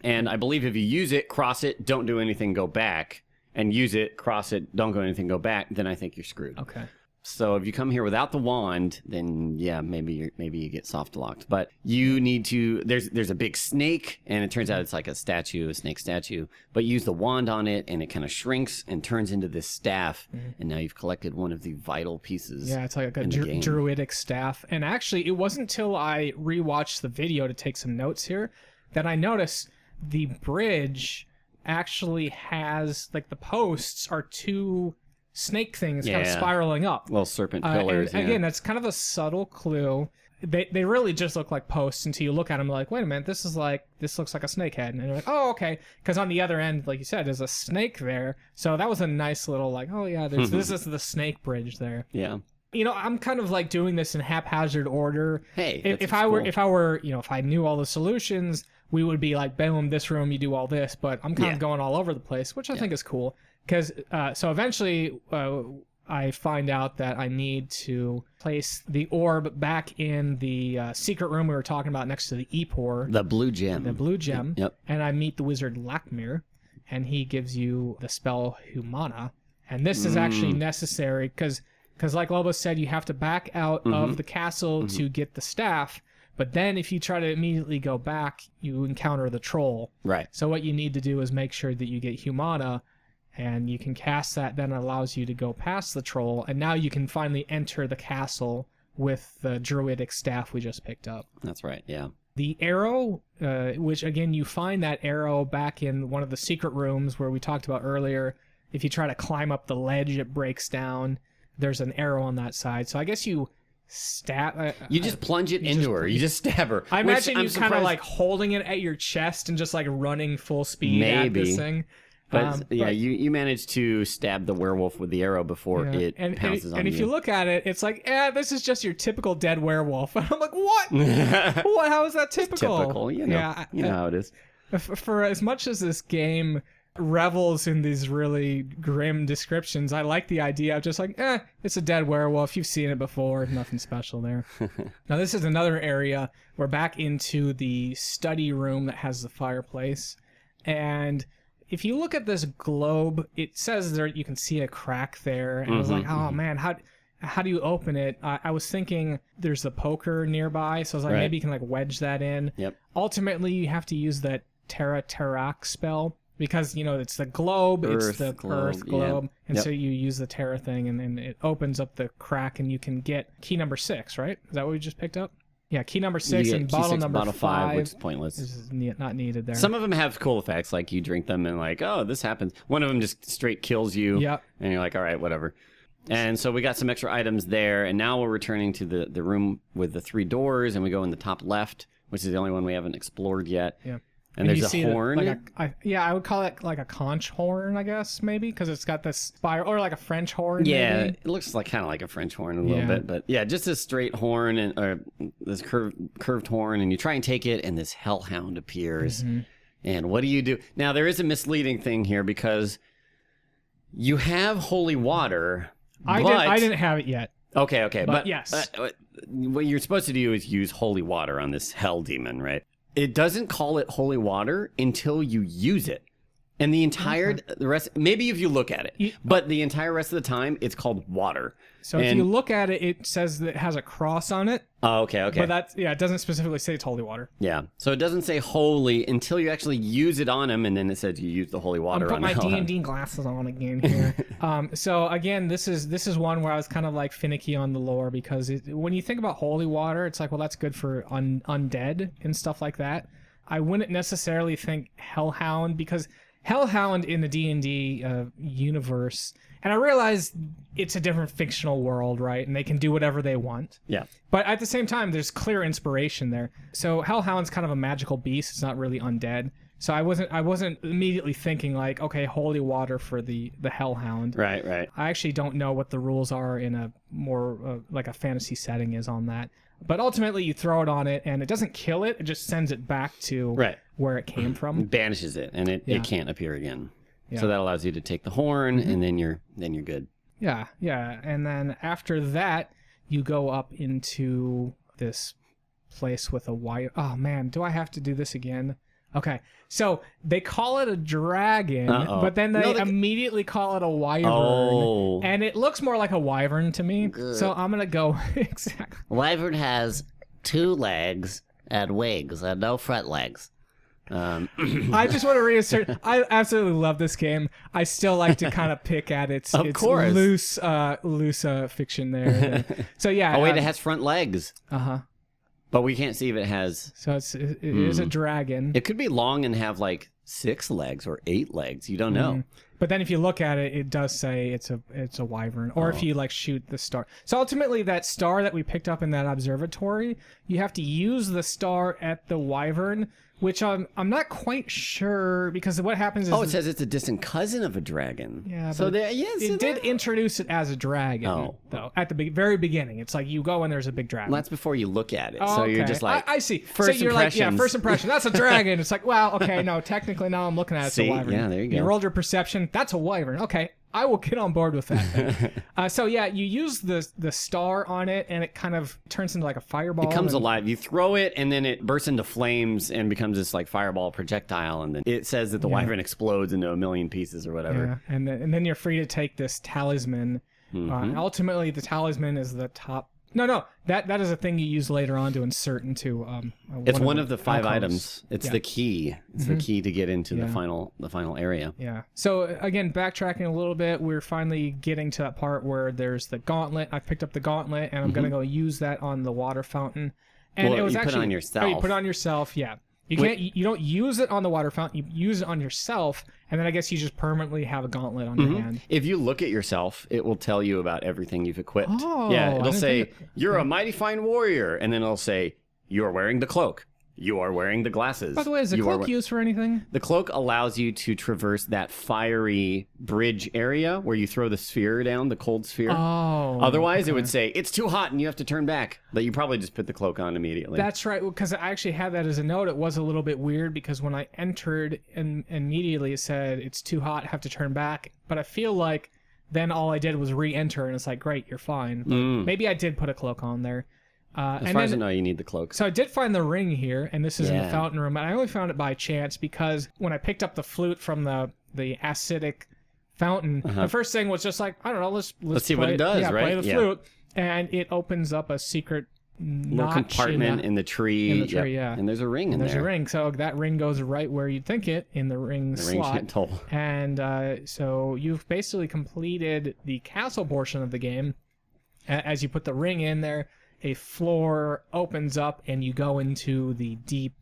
And I believe if you use it, cross it, don't do anything, go back, and use it, cross it, don't go anything, go back, then I think you're screwed. Okay. So if you come here without the wand, then yeah, maybe you're, maybe you get soft locked. But you need to. There's there's a big snake, and it turns out it's like a statue, a snake statue. But use the wand on it, and it kind of shrinks and turns into this staff. And now you've collected one of the vital pieces. Mm-hmm. Yeah, it's like a dru- druidic staff. And actually, it wasn't until I rewatched the video to take some notes here that I noticed the bridge actually has like the posts are two snake thing things kind of Yeah. spiraling up. Little serpent Uh, and pillars. yeah. again, that's kind of a subtle clue. They, they really just look like posts until you look at them like, wait a minute, this is like this looks like a snake head, and you're like, oh okay, because on the other end, like you said, there's a snake there. So that was a nice little like, oh yeah, there's this is the snake bridge there. yeah. You know, I'm kind of like doing this in haphazard order. Hey, If, that's if what's I were cool. if I were you know if I knew all the solutions, we would be like, boom, this room you do all this. But I'm kind Yeah. of going all over the place, which I think is cool. Because uh, so eventually uh, I find out that I need to place the orb back in the uh, secret room we were talking about next to the Epor, the blue gem. the blue gem. Yep. And I meet the wizard Lakmir, and he gives you the spell Humana. And this is actually Mm. necessary because, because like Lobo said, you have to back out Mm-hmm. of the castle to get the staff. But then if you try to immediately go back, you encounter the troll. Right. So what you need to do is make sure that you get Humana, and you can cast that. Then it allows you to go past the troll, and now you can finally enter the castle with the druidic staff we just picked up. That's right. Yeah. The arrow, uh, which again you find that arrow back in one of the secret rooms where we talked about earlier. If you try to climb up the ledge, it breaks down. There's an arrow on that side. So I guess you stab. Uh, You just plunge it into her. You just stab her. I imagine you kind of like holding it at your chest and just like running full speed at this thing. But Um, yeah, but- you you managed to stab the werewolf with the arrow before Yeah. it and, and, pounces on and if you. you look at it, it's like, eh, this is just your typical dead werewolf. And I'm like, what? what? How is that typical? Typical, you know, Yeah, you know how it is. for as much as this game revels in these really grim descriptions, I like the idea of just like, eh, it's a dead werewolf. You've seen it before. Nothing special there. now, this is another area. We're back into the study room that has the fireplace. And if you look at this globe, it says there you can see a crack there. And I was like, Mm-hmm, oh man, how how do you open it? I, I was thinking there's a poker nearby, so I was like, Right. maybe you can like wedge that in. Yep. Ultimately, you have to use that Terra Terrakk spell because you know it's the globe, it's the globe, Earth yeah. globe, and Yep. so you use the Terra thing, and then it opens up the crack, and you can get key number six. Right? Is that what we just picked up? Yeah, key number six and bottle six, number bottle five. which is pointless. is ne- not needed there. Some of them have cool effects, like you drink them and like, oh, this happens. One of them just straight kills you. Yep. And you're like, all right, whatever. And so we got some extra items there, and now we're returning to the, the room with the three doors, and we go in the top left, which is the only one we haven't explored yet. Yeah. And, you there's a the- horn. like a, I, yeah, I would call it like a conch horn, I guess, maybe, because it's got this spiral, or like a French horn. yeah, maybe. it looks like kind of like a French horn a little Yeah. bit, but yeah, just this straight horn and or this curved curved horn, and you try and take it, and this hellhound appears. Mm-hmm. And what do you do? Now there is a misleading thing here because you have holy water. I but, didn't. I didn't have it yet. Okay, okay, But but, yes. uh, uh, what you're supposed to do is use holy water on this hell demon, right? It doesn't call it holy water until you use it. And the entire the rest maybe if you look at it. You- but the entire rest of the time it's called water. So if you look at it, it says that it has a cross on it, Oh, okay, okay. but that's yeah, it doesn't specifically say it's holy water. yeah. So it doesn't say holy until you actually use it on him and then it says you use the holy water. I'm water put on my D and D glasses on again here. um, so again, this is this is one where I was kind of like finicky on the lore because it, when you think about holy water, it's like well that's good for un, undead and stuff like that. I wouldn't necessarily think hellhound because hellhound in the D and D uh, universe, and I realize it's a different fictional world, right? And they can do whatever they want. Yeah. But at the same time, there's clear inspiration there. So Hellhound's kind of a magical beast. It's not really undead. So I wasn't I wasn't immediately thinking like, okay, holy water for the the Hellhound. Right, right. I actually don't know what the rules are in a more uh, like a fantasy setting is on that. But ultimately, you throw it on it, and it doesn't kill it. It just sends it back to Right. where it came from. Banishes it and it, Yeah. it can't appear again. Yeah. So that allows you to take the horn Mm-hmm. and then you're then you're good. Yeah, yeah. And then after that, you go up into this place with a wire. Oh man, do I have to do this again? Okay. So they call it a dragon, Uh-oh. but then they, No, they- immediately call it a wyvern. Oh. And it looks more like a wyvern to me. So I'm going to go exactly. Wyvern has two legs and wings and no front legs. Um, I just want to reassert. I absolutely love this game. I still like to kind of pick at its, Of its course. loose, uh, loose uh, fiction there. so yeah. oh wait, uh, it has front legs, uh-huh. But we can't see if it has. So it's it, it is a Hmm. dragon. It could be long and have like six legs or eight legs. You don't know. Mm. But then if you look at it, it does say it's a it's a wyvern. Or Oh. if you like shoot the star. So ultimately that star that we picked up in that observatory, you have to use the star at the wyvern, which I'm I'm not quite sure because what happens is Oh, it says it's a distant cousin of a dragon. Yeah, So but there, yes, it did introduce it as a dragon Oh. though at the be- very beginning. It's like you go and there's a big dragon. Well, that's before you look at it. Oh, so you're just like, I, I see. first so you're like, yeah, first impression. That's a dragon. It's like, well, okay, no, technically now I'm looking at it, it's See? a wyvern. Yeah, there you go. You rolled your perception. That's a wyvern. Okay, I will get on board with that. uh, so yeah, you use the the star on it, and it kind of turns into like a fireball. it comes and- alive. You throw it, and then it bursts into flames and becomes this like fireball projectile, and then it says that the wyvern explodes into a million pieces or whatever. Yeah, and then, and then you're free to take this talisman. Mm-hmm. Uh, ultimately, the talisman is the top No, no, that that is a thing you use later on to insert into. Um, uh, It's one of the five alcoves. items. It's Yeah. the key. It's the key to get into the final the final area. Yeah. So again, backtracking a little bit, we're finally getting to that part where there's the gauntlet. I picked up the gauntlet, and I'm gonna go use that on the water fountain. And Mm-hmm. Well, it was you put it actually on Oh, you put it on yourself. Yeah. You can't. You you don't use it on the water fountain. You use it on yourself, and then I guess you just permanently have a gauntlet on Mm-hmm. your hand. If you look at yourself, it will tell you about everything you've equipped. Oh, yeah, it'll say you're a mighty fine warrior, and then it'll say you are wearing the cloak. You are wearing the glasses. By the way, is the You cloak we- used for anything? The cloak allows you to traverse that fiery bridge area where you throw the sphere down, the cold sphere. Oh. Otherwise, it would say it's too hot and you have to turn back. But you probably just put the cloak on immediately. That's right, because I actually had that as a note. It was a little bit weird because when I entered, and immediately it said it's too hot, have to turn back. But I feel like then all I did was re-enter, and it's like, great, you're fine. Mm. Maybe I did put a cloak on there. Uh, as and far as I know, you need the cloak. so I did find the ring here, and this is in the fountain room. And I only found it by chance because when I picked up the flute from the the acidic fountain, the first thing was just like, I don't know, let's let's, Uh-huh. Let's see what it does, yeah, Play the Yeah. flute, and it opens up a secret Little notch compartment in in the tree. in the yep. yeah. And there's a ring in There's there. There's a ring, so that ring goes right where you'd think it in the ring The slot. And uh, so you've basically completed the castle portion of the game. As you put the ring in there, a floor opens up, and you go into the deep,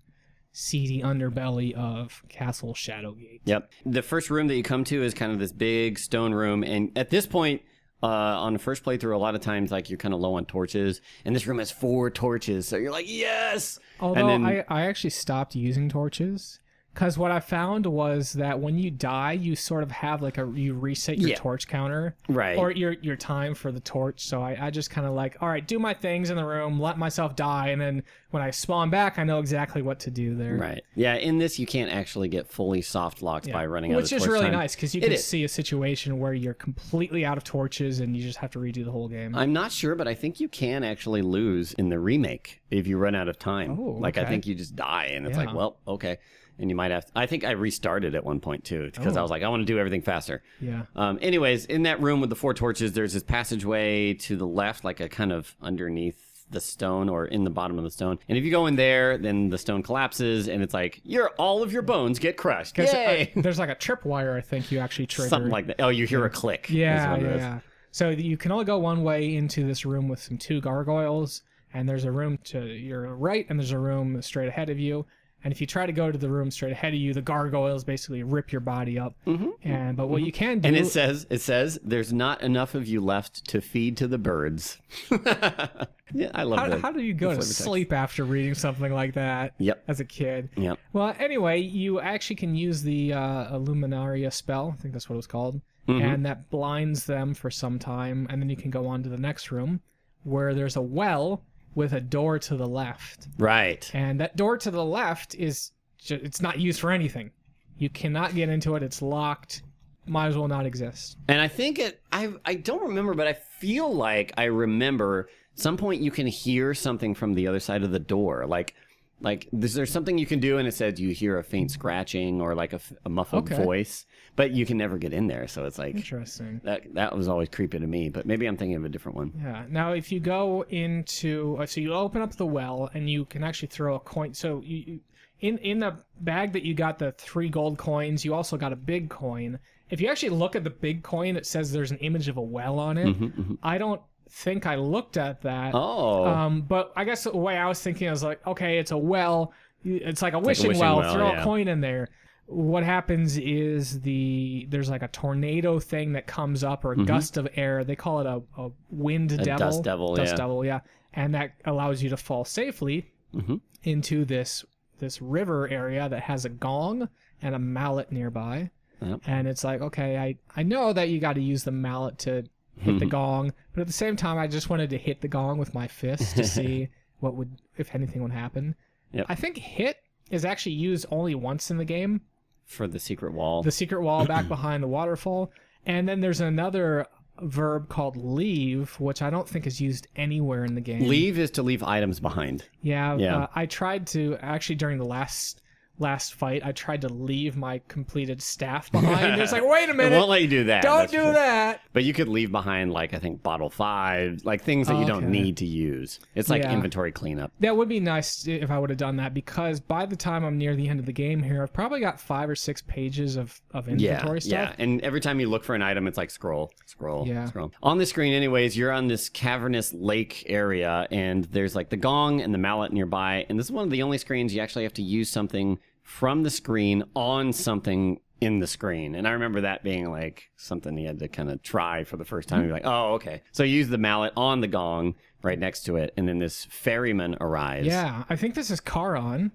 seedy underbelly of Castle Shadowgate. Yep. The first room that you come to is kind of this big stone room, and at this point, uh, on the first playthrough, a lot of times like you're kind of low on torches, and this room has four torches, so you're like, yes. Although and then, I, I actually stopped using torches. Because what I found was that when you die, you sort of have like a you reset your Yeah. torch counter, Right. Or your your time for the torch. So I, I just kind of like, all right, do my things in the room, let myself die, and then when I spawn back, I know exactly what to do there. right. Yeah. In this, you can't actually get fully soft locked by running out of torches. Which is really time. nice because you It can is. see a situation where you're completely out of torches and you just have to redo the whole game. I'm not sure, but I think you can actually lose in the remake if you run out of time. Oh, Like I think you just die, and it's Yeah. like, well, okay. And you might have. I think I restarted at one point too because I Oh. was like, I want to do everything faster. yeah. Um, anyways, in that room with the four torches, there's this passageway to the left, like a kind of underneath the stone or in the bottom of the stone. And if you go in there, then the stone collapses, and it's like your all of your bones get crushed. 'Cause, uh, there's like a tripwire I think you actually trigger. Something like that. Oh, you hear a click. Yeah, yeah, yeah. So you can only go one way into this room with some two gargoyles, and there's a room to your right, and there's a room straight ahead of you. And if you try to go to the room straight ahead of you, the gargoyles basically rip your body up. Mm-hmm. And but what you can do, And it says, it says, there's not enough of you left to feed to the birds. yeah, I love how, that. how do you go to flavor text. sleep after reading something like that? Yep. As a kid. Yep. Well, anyway, you actually can use the uh, Illuminaria spell. I think that's what it was called. Mm-hmm. And that blinds them for some time. And then you can go on to the next room where there's a well with a door to the left. Right. And that door to the left is ju- it's not used for anything. You cannot get into it. It's locked. Might as well not exist. And I think it, I, I don't remember, but I feel like I remember some point you can hear something from the other side of the door. Like, like is there something you can do and it says you hear a faint scratching or like a muffled Okay. voice, but you can never get in there. So it's like Interesting. that, that was always creepy to me, but maybe I'm thinking of a different one. Yeah. Now, if you go into, so you open up the well and you can actually throw a coin. So you, in in the bag that you got the three gold coins, you also got a big coin. If you actually look at the big coin, it says there's an image of a well on it. I don't think I looked at that. Mm-hmm, Oh, Um, but I guess the way I was thinking, I was like, okay, it's a well. It's like a wishing, wishing well. well, Throw yeah. a coin in there. What happens is the there's like a tornado thing that comes up or a gust of air. They call it a, a wind devil. dust devil, Dust yeah. devil, yeah. And that allows you to fall safely Mhm. into this this river area that has a gong and a mallet nearby. Yep. And it's like, okay, I, I know that you got to use the mallet to hit the gong, but at the same time, I just wanted to hit the gong with my fist to see what would, if anything, would happen. Yep. I think hit is actually used only once in the game. For the secret wall. The secret wall back behind the waterfall, and then there's another verb called leave, which I don't think is used anywhere in the game. leave is to leave items behind. Yeah, Yeah. Uh, I tried to actually during the last last fight, I tried to leave my completed staff behind. it's like, wait a It minute, won't let you do that. don't do sure. that. But you could leave behind like I think bottle five, like things that you don't need to use. It's like Yeah. inventory cleanup. That would be nice if I would have done that because by the time I'm near the end of the game here, I've probably got five or six pages of, of inventory yeah, stuff. Yeah, and every time you look for an item, it's like scroll, scroll, Yeah. scroll. On the screen, anyways, you're on this cavernous lake area, and there's like the gong and the mallet nearby. And this is one of the only screens you actually have to use something from the screen on something in the screen. And I remember that being like something you had to kind of try for the first time. You're like, oh, okay. So you use the mallet on the gong right next to it, and then this ferryman arrives. Yeah, I think this is Charon.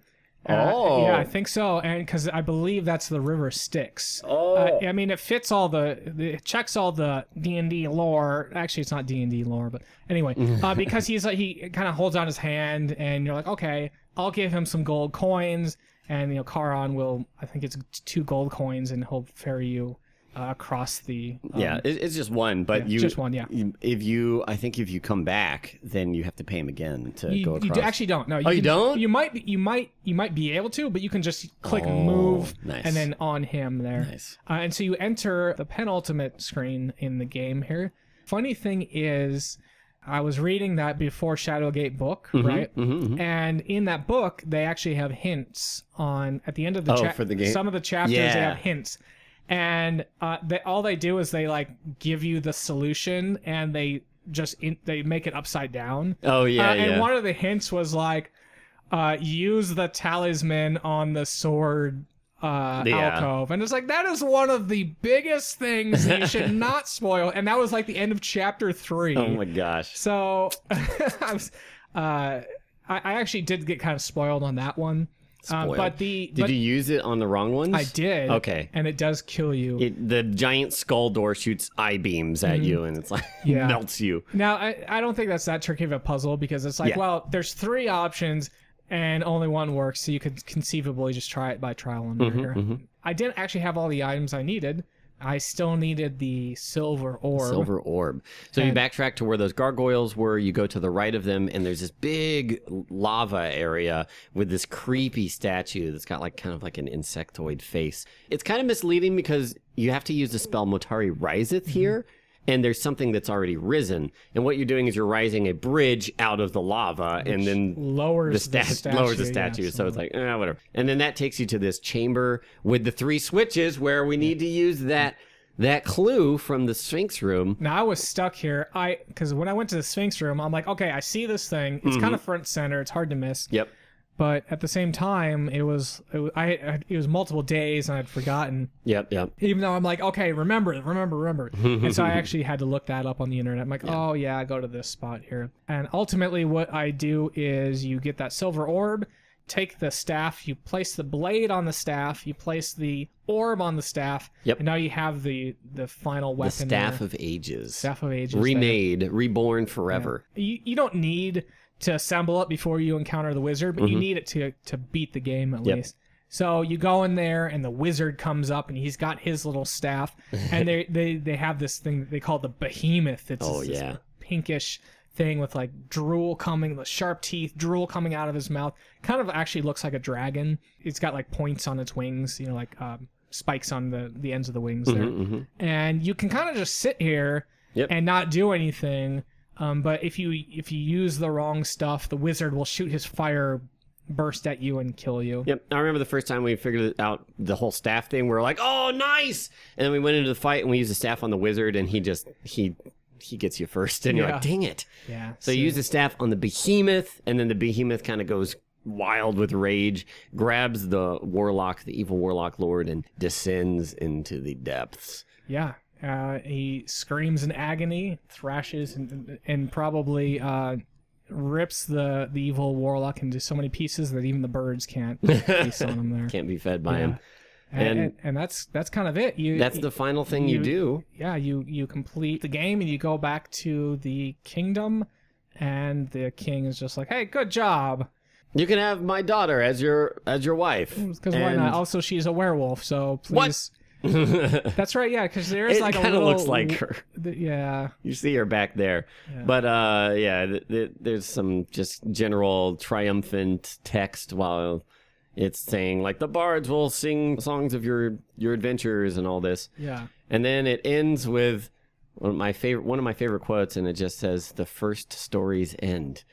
Oh. yeah, I think so, and because I believe that's the River Styx. Oh. Uh, I mean, it fits all the, the it checks all the D and D lore. Actually, it's not D and D lore, but anyway, uh, because he's like he kind of holds out his hand, and you're like, okay, I'll give him some gold coins, and you know, Charon will, I think it's two gold coins, and he'll ferry you uh, across the. um, Yeah, it, it's just one, but yeah, you just one, yeah. you- If you, I think if you come back, then you have to pay him again to You, go across. you actually don't. No, you Oh, you can- don't? You might. You might. You might be able to, but you can just click Oh, move nice. and then on him there. Nice. Uh, and so you enter the penultimate screen in the game here. Funny thing is, I was reading that before Shadowgate book, Mm-hmm, right? And in that book, they actually have hints on at the end of the Oh, chap- for the game? Some of the chapters Yeah. they have hints, and uh, they all they do is they like give you the solution and they just in, they make it upside down. Oh yeah, Uh, yeah. And one of the hints was like, uh, use the talisman on the sword uh, Yeah. alcove, and it's like that is one of the biggest things that you should not spoil. And that was like the end of chapter three. oh my gosh. So I was, uh, I, I actually did get kind of spoiled on that one. Um, but the Did but you use it on the wrong ones? I did. Okay. and it does kill you. It, the giant skull door shoots eye beams at you, and it's like Mm-hmm. Yeah. melts you. Now, I, I don't think that's that tricky of a puzzle because it's like, Yeah. well, there's three options and only one works, so you could conceivably just try it by trial and Mm-hmm, error. I didn't actually have all the items I needed. I still needed the silver orb. Silver orb. So you backtrack to where those gargoyles were. You go to the right of them, and there's this big lava area with this creepy statue that's got like kind of like an insectoid face. It's kind of misleading because you have to use the spell Motari Riseth Mm-hmm. And there's something that's already risen, and what you're doing is you're rising a bridge out of the lava, and then Lowers the, the, statue. lowers the yeah, so it's like, eh, whatever. And then that takes you to this chamber with the three switches where we need to use that that clue from the Sphinx room. Now I was stuck here. I because when I went to the Sphinx room, I'm like, okay, I see this thing. It's Mm-hmm. kind of front center. It's hard to miss. Yep. But at the same time, it was it was, I, I it was multiple days and I'd forgotten. Yep. Yep. Even though I'm like, okay, remember, remember, remember. and so I actually had to look that up on the internet. I'm like, oh yeah, I go to this spot here. And ultimately, what I do is you get that silver orb, take the staff, you place the blade on the staff, you place the orb on the staff. Yep. And now you have the the final weapon. The. Staff there. of Ages. staff of ages. there. Remade, reborn forever. You you don't need to assemble it before you encounter the wizard, but you need it to to beat the game at. Yep. least. So you go in there, and the wizard comes up, and he's got his little staff, and they they they have this thing that they call the behemoth. It's Oh, this yeah. pinkish thing with like drool coming, the sharp teeth, drool coming out of his mouth. Kind of actually looks like a dragon. It's got like points on its wings, you know, like um, spikes on the the ends of the wings there. Mhm. And you can kind of just sit here Yep. and not do anything. Um, but if you if you use the wrong stuff, the wizard will shoot his fire burst at you and kill you. Yep. I remember the first time we figured out the whole staff thing. We were like, "Oh, nice!" And then we went into the fight and we used the staff on the wizard, and he just he he gets you first, and you're Yeah. like, "Dang it!" Yeah. So you use the staff on the behemoth, and then the behemoth kind of goes wild with rage, grabs the warlock, the evil warlock lord, and descends into the depths. Yeah. Uh, he screams in agony, thrashes, and, and probably uh, rips the, the evil warlock into so many pieces that even the birds can't feast on him there. Can't be fed by Yeah. him. And, And- and, that's that's kind of it. You That's the final thing you, you- do. yeah you you complete the game and you go back to the kingdom, and the king is just like, hey, good job. You can have my daughter as your as your wife. Because why not? Also, she's a werewolf, so What? That's right. Yeah, because there's it like a kind of looks like her. th- yeah. You see her back there. But uh yeah, th- th- there's some just general triumphant text while it's saying like the bards will sing songs of your your adventures and all this. Yeah. And then it ends with one of my favorite one of my favorite quotes, and it just says, "The first stories end."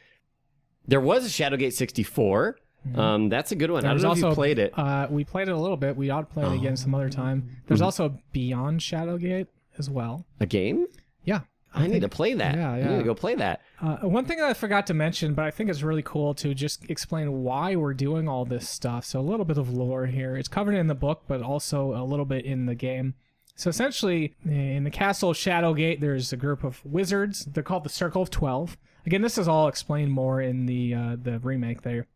There was a Shadowgate 64. Um, that's a good one. I don't There's know if also you played it. Uh, we played it a little bit. We ought to play it again some other time. There's also Beyond Shadowgate as well. a game? Yeah. I, need to play that. Yeah, I need to go play that. Uh, one thing that I forgot to mention, but I think is really cool to just explain why we're doing all this stuff. So a little bit of lore here. It's covered in the book, but also a little bit in the game. So essentially, in the castle Shadowgate, there's a group of wizards. They're called the Circle of Twelve. Again, this is all explained more in the uh, the remake there.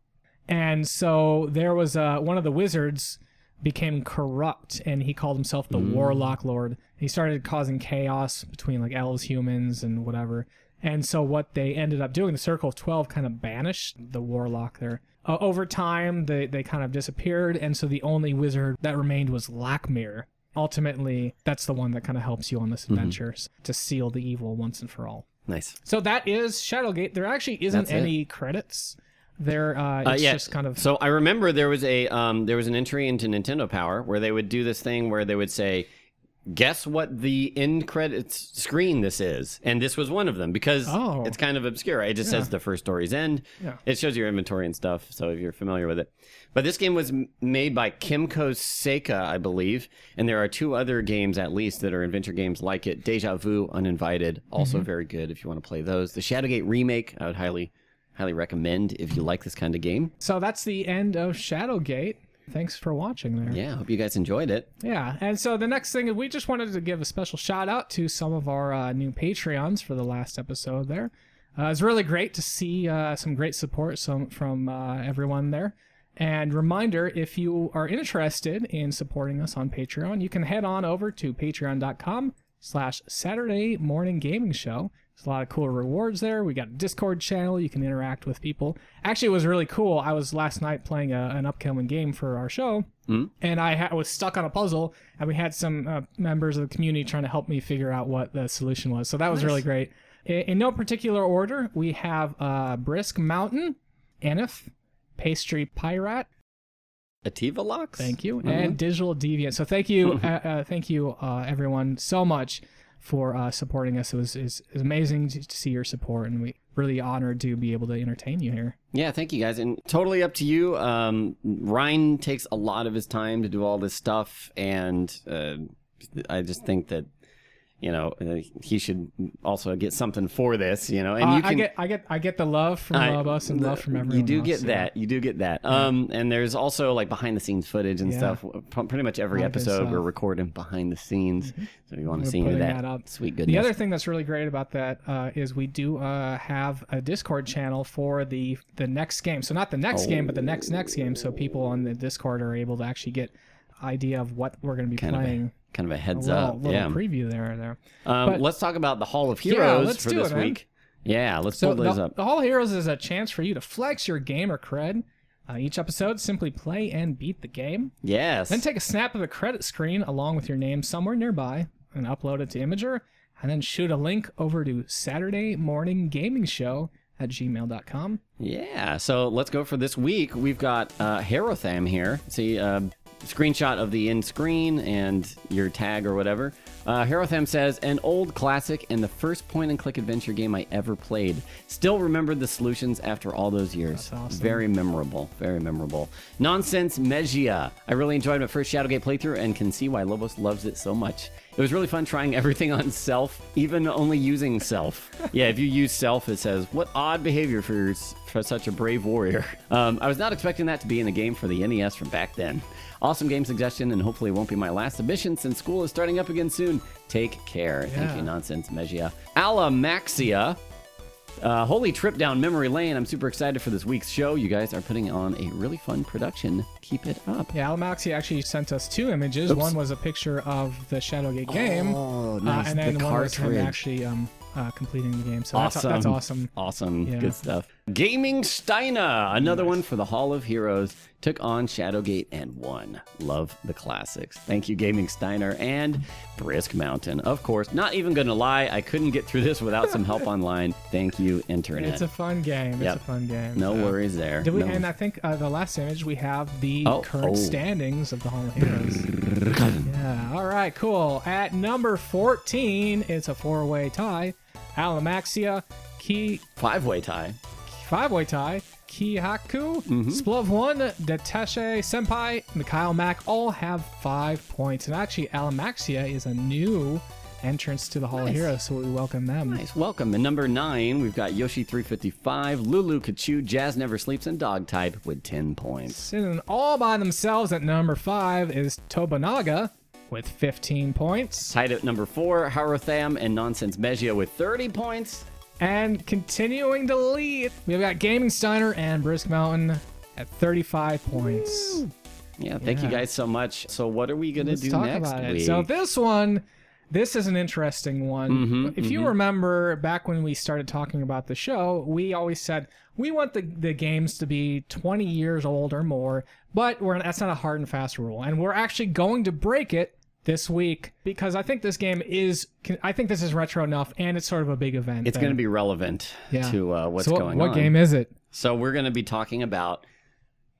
And so there was uh, one of the wizards became corrupt, and he called himself the Warlock Lord. He started causing chaos between like elves, humans, and whatever. And so what they ended up doing, the Circle of Twelve kind of banished the Warlock there. Uh, over time, they they kind of disappeared, and so the only wizard that remained was Lakmir. Ultimately, that's the one that kind of helps you on this adventure to seal the evil once and for all. Nice. So that is Shadowgate. There actually isn't That's it. any credits. There, uh, Uh, it's yeah. just kind of So I remember there was a um, there was an entry into Nintendo Power where they would do this thing where they would say, "Guess what the end credits screen this is?" And this was one of them because Oh. it's kind of obscure. It just says the first story's end. Yeah. It shows your inventory and stuff, so if you're familiar with it. But this game was made by Kemco Seika, I believe, and there are two other games at least that are adventure games like it. Deja Vu, Uninvited, also Mm-hmm. very good if you want to play those. The Shadowgate remake, I would highly highly recommend if you like this kind of game. so that's the end of Shadowgate. Thanks for watching there. Yeah, hope you guys enjoyed it. Yeah, and so the next thing we just wanted to give a special shout out to some of our uh, new Patreons for the last episode. There, uh, it's really great to see uh, some great support some, from uh, everyone there. And reminder, if you are interested in supporting us on Patreon, you can head on over to patreon.com slash Saturday Morning Gaming Show. There's a lot of cool rewards there. We got a Discord channel. You can interact with people. Actually, it was really cool. I was last night playing a, an upcoming game for our show, and I ha- was stuck on a puzzle, and we had some uh, members of the community trying to help me figure out what the solution was. So that was really great. In, in no particular order, we have uh, Brisk Mountain, Enif, Pastry Pirate, Ativa Locks? Thank you. And Digital Deviant. So thank you, uh, uh, thank you, uh, everyone, so much for uh, supporting us. It was is amazing to, to see your support, and we really honored to be able to entertain you here. Yeah, thank you guys. And totally up to you. Um, Ryan takes a lot of his time to do all this stuff, and uh, I just think that you know uh, he should also get something for this. You know, and Uh, you can. I get I get I get the love from I- all of us and love from everyone. You do else, get so- that. You do get that. Um, and there's also like behind the scenes footage and Yeah. stuff. Pretty much every episode we're recording behind the scenes. So if you want to see any of that, that up. sweet goodness. The other thing that's really great about that uh, is we do uh, have a Discord channel for the the next game. So not the next game, but the next next game. So people on the Discord are able to actually get idea of what we're going to be kind of playing. a, kind of a A heads little, up. little yeah. preview there. There. Um, But- let's talk about the Hall of Heroes let's for this it, man. week. Yeah, let's So pull those the, up. the Hall of Heroes is a chance for you to flex your gamer cred. Uh, each episode, simply play and beat the game. Yes. Then take a snap of the credit screen along with your name somewhere nearby and upload it to Imgur, and then shoot a link over to Saturday Morning Gaming Show at gmail.com. Yeah, so let's go for this week. We've got uh, Herotham here. See, uh, screenshot of the end screen and your tag or whatever. Uh, Herotham says, an old classic and the first point and click adventure game I ever played. Still remembered the solutions after all those years. Awesome. Very memorable. Very memorable. Nonsense Megia. I really enjoyed my first Shadowgate playthrough and can see why Lobos loves it so much. It was really fun trying everything on self, even only using self. Yeah, if you use self, it says, What odd behavior for, for such a brave warrior. Um, I was not expecting that to be in the game for the NES from back then. Awesome game suggestion, and hopefully it won't be my last submission since school is starting up again soon. Take care. Thank you, Nonsense Megia. Alamaxia. Uh, holy trip down memory lane. I'm super excited for this week's show. You guys are putting on a really fun production. Keep it up. Yeah, Alamaxi actually sent us two images. One was a picture of the Shadowgate game, Oh, uh, and then the one was him cartridge. actually um, uh, completing the game. So that's, awesome. that's awesome. Awesome. Yeah. Good stuff. Gaming Steiner, another one for the Hall of Heroes, took on Shadowgate and won. Love the classics. Thank you, Gaming Steiner and Brisk Mountain. Of course, not even gonna lie, I couldn't get through this without some help online. Thank you, Internet. It's a fun game. It's a fun game. no So- worries there. Did we? No- And I think uh, the last image we have the Oh, current oh. standings of the Hall of Heroes. Yeah. All right. Cool. At number fourteen, it's a four-way tie. Alamaxia, Ki Five-way tie. five-way tie. Kihaku, Mm-hmm. Splov One, Deteshe Senpai, Mikhail Mack all have five points. And actually, Alamaxia is a new entrance to the Hall of Heroes, so we welcome them. Nice. Welcome. And number nine, we've got Yoshi 355, Lulu Kachu, Jazz Never Sleeps, and Dog Type with 10 points. Sitting all by themselves at number five is Tobanaga with 15 points. Tied at number four, Harotham and Nonsense Megia with 30 points. And continuing to lead, we've got Gaming Steiner and Brisk Mountain at 35 points. Yeah, thank you guys so much. So, what are we going to do talk next about week? it. So this one, this is an interesting one. Mhm, if you remember back when we started talking about the show, we always said we want the, the games to be 20 years old or more, but we're that's not a hard and fast rule. And we're actually going to break it this week because I think this game is I think this is retro enough and it's sort of a big event. it's going to be relevant Yeah. to uh, what's so what, going what on. What game is it? So, we're going to be talking about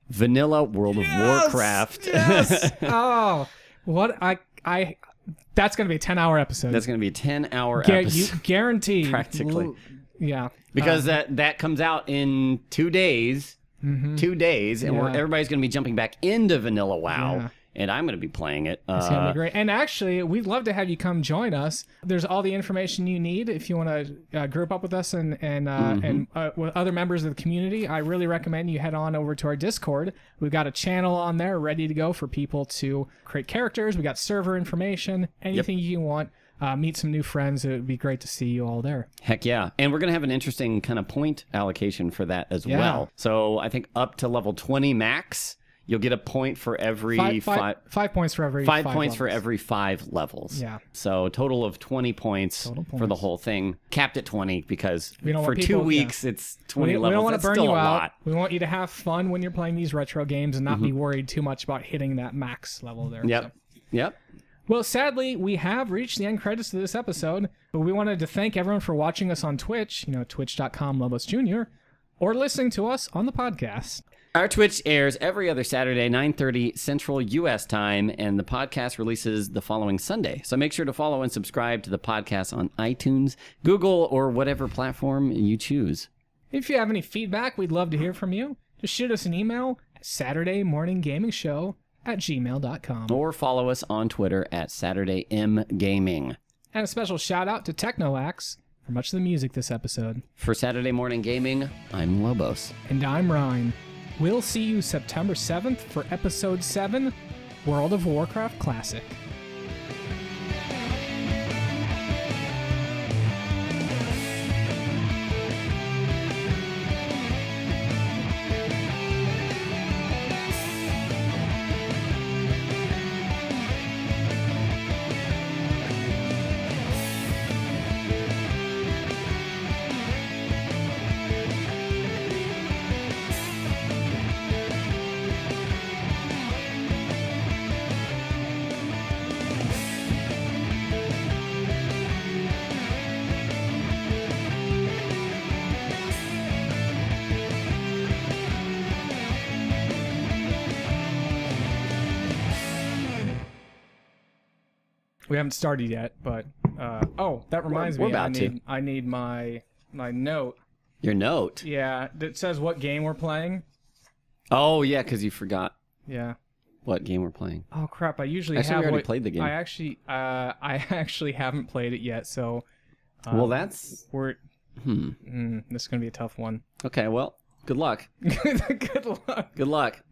Vanilla World of Warcraft. Yes. oh, what I I that's going to be a 10 hour episode. That's going to be a 10 hour Gu- episode. you guaranteed. Practically. L- Yeah. because that that comes out in two days. Two days, and we're, Mm-hmm. Yeah. everybody's going to be jumping back into Vanilla WoW, Yeah. And I'm going to be playing it. It's gonna Uh, be great. And actually, we'd love to have you come join us. There's all the information you need if you want to uh, group up with us and and uh, Mm-hmm. and uh, with other members of the community. I really recommend you head on over to our Discord. We've got a channel on there ready to go for people to create characters. We got server information, anything you want. Uh, meet some new friends. It would be great to see you all there. Heck yeah. And we're going to have an interesting kind of point allocation for that as Yeah. well. So I think up to level 20 max, you'll get a point for every Five, five, five, five points for every five points for every five levels. Yeah. So total of 20 points, Total for the whole thing, capped at 20 because for want two people- yeah. weeks it's 20 We, we don't want to burn you out. We want you to have fun when you're playing these retro games and not be worried too much about hitting that max level there. Mm-hmm. Yep. So- Yep. Well, sadly, we have reached the end credits of this episode, but we wanted to thank everyone for watching us on Twitch, you know, twitch.com Lobos Jr., or listening to us on the podcast. Our Twitch airs every other Saturday, 9:30 Central US time, and the podcast releases the following Sunday. So make sure to follow and subscribe to the podcast on iTunes, Google, or whatever platform you choose. If you have any feedback, we'd love to hear from you. Just shoot us an email at Saturday Morning Gaming Show at gmail.com. Or follow us on Twitter at Saturday M Gaming. And a special shout out to Technoaxe for much of the music this episode. For Saturday Morning Gaming, I'm Lobos. And I'm Ryan. We'll see you September 7th for episode 7 World of Warcraft Classic. Haven't started yet, but uh, oh, that reminds we're me. I about to. need I need my my note. Your note. Yeah, that says what game we're playing. Oh, yeah, because you forgot Yeah. what game we're playing. Oh crap! I usually Actually, we have already what- played the game. I actually uh I actually haven't played it yet, so well, that's. we're Hmm. mm, this is gonna be a tough one. Okay, well, good luck. Good luck. Good luck.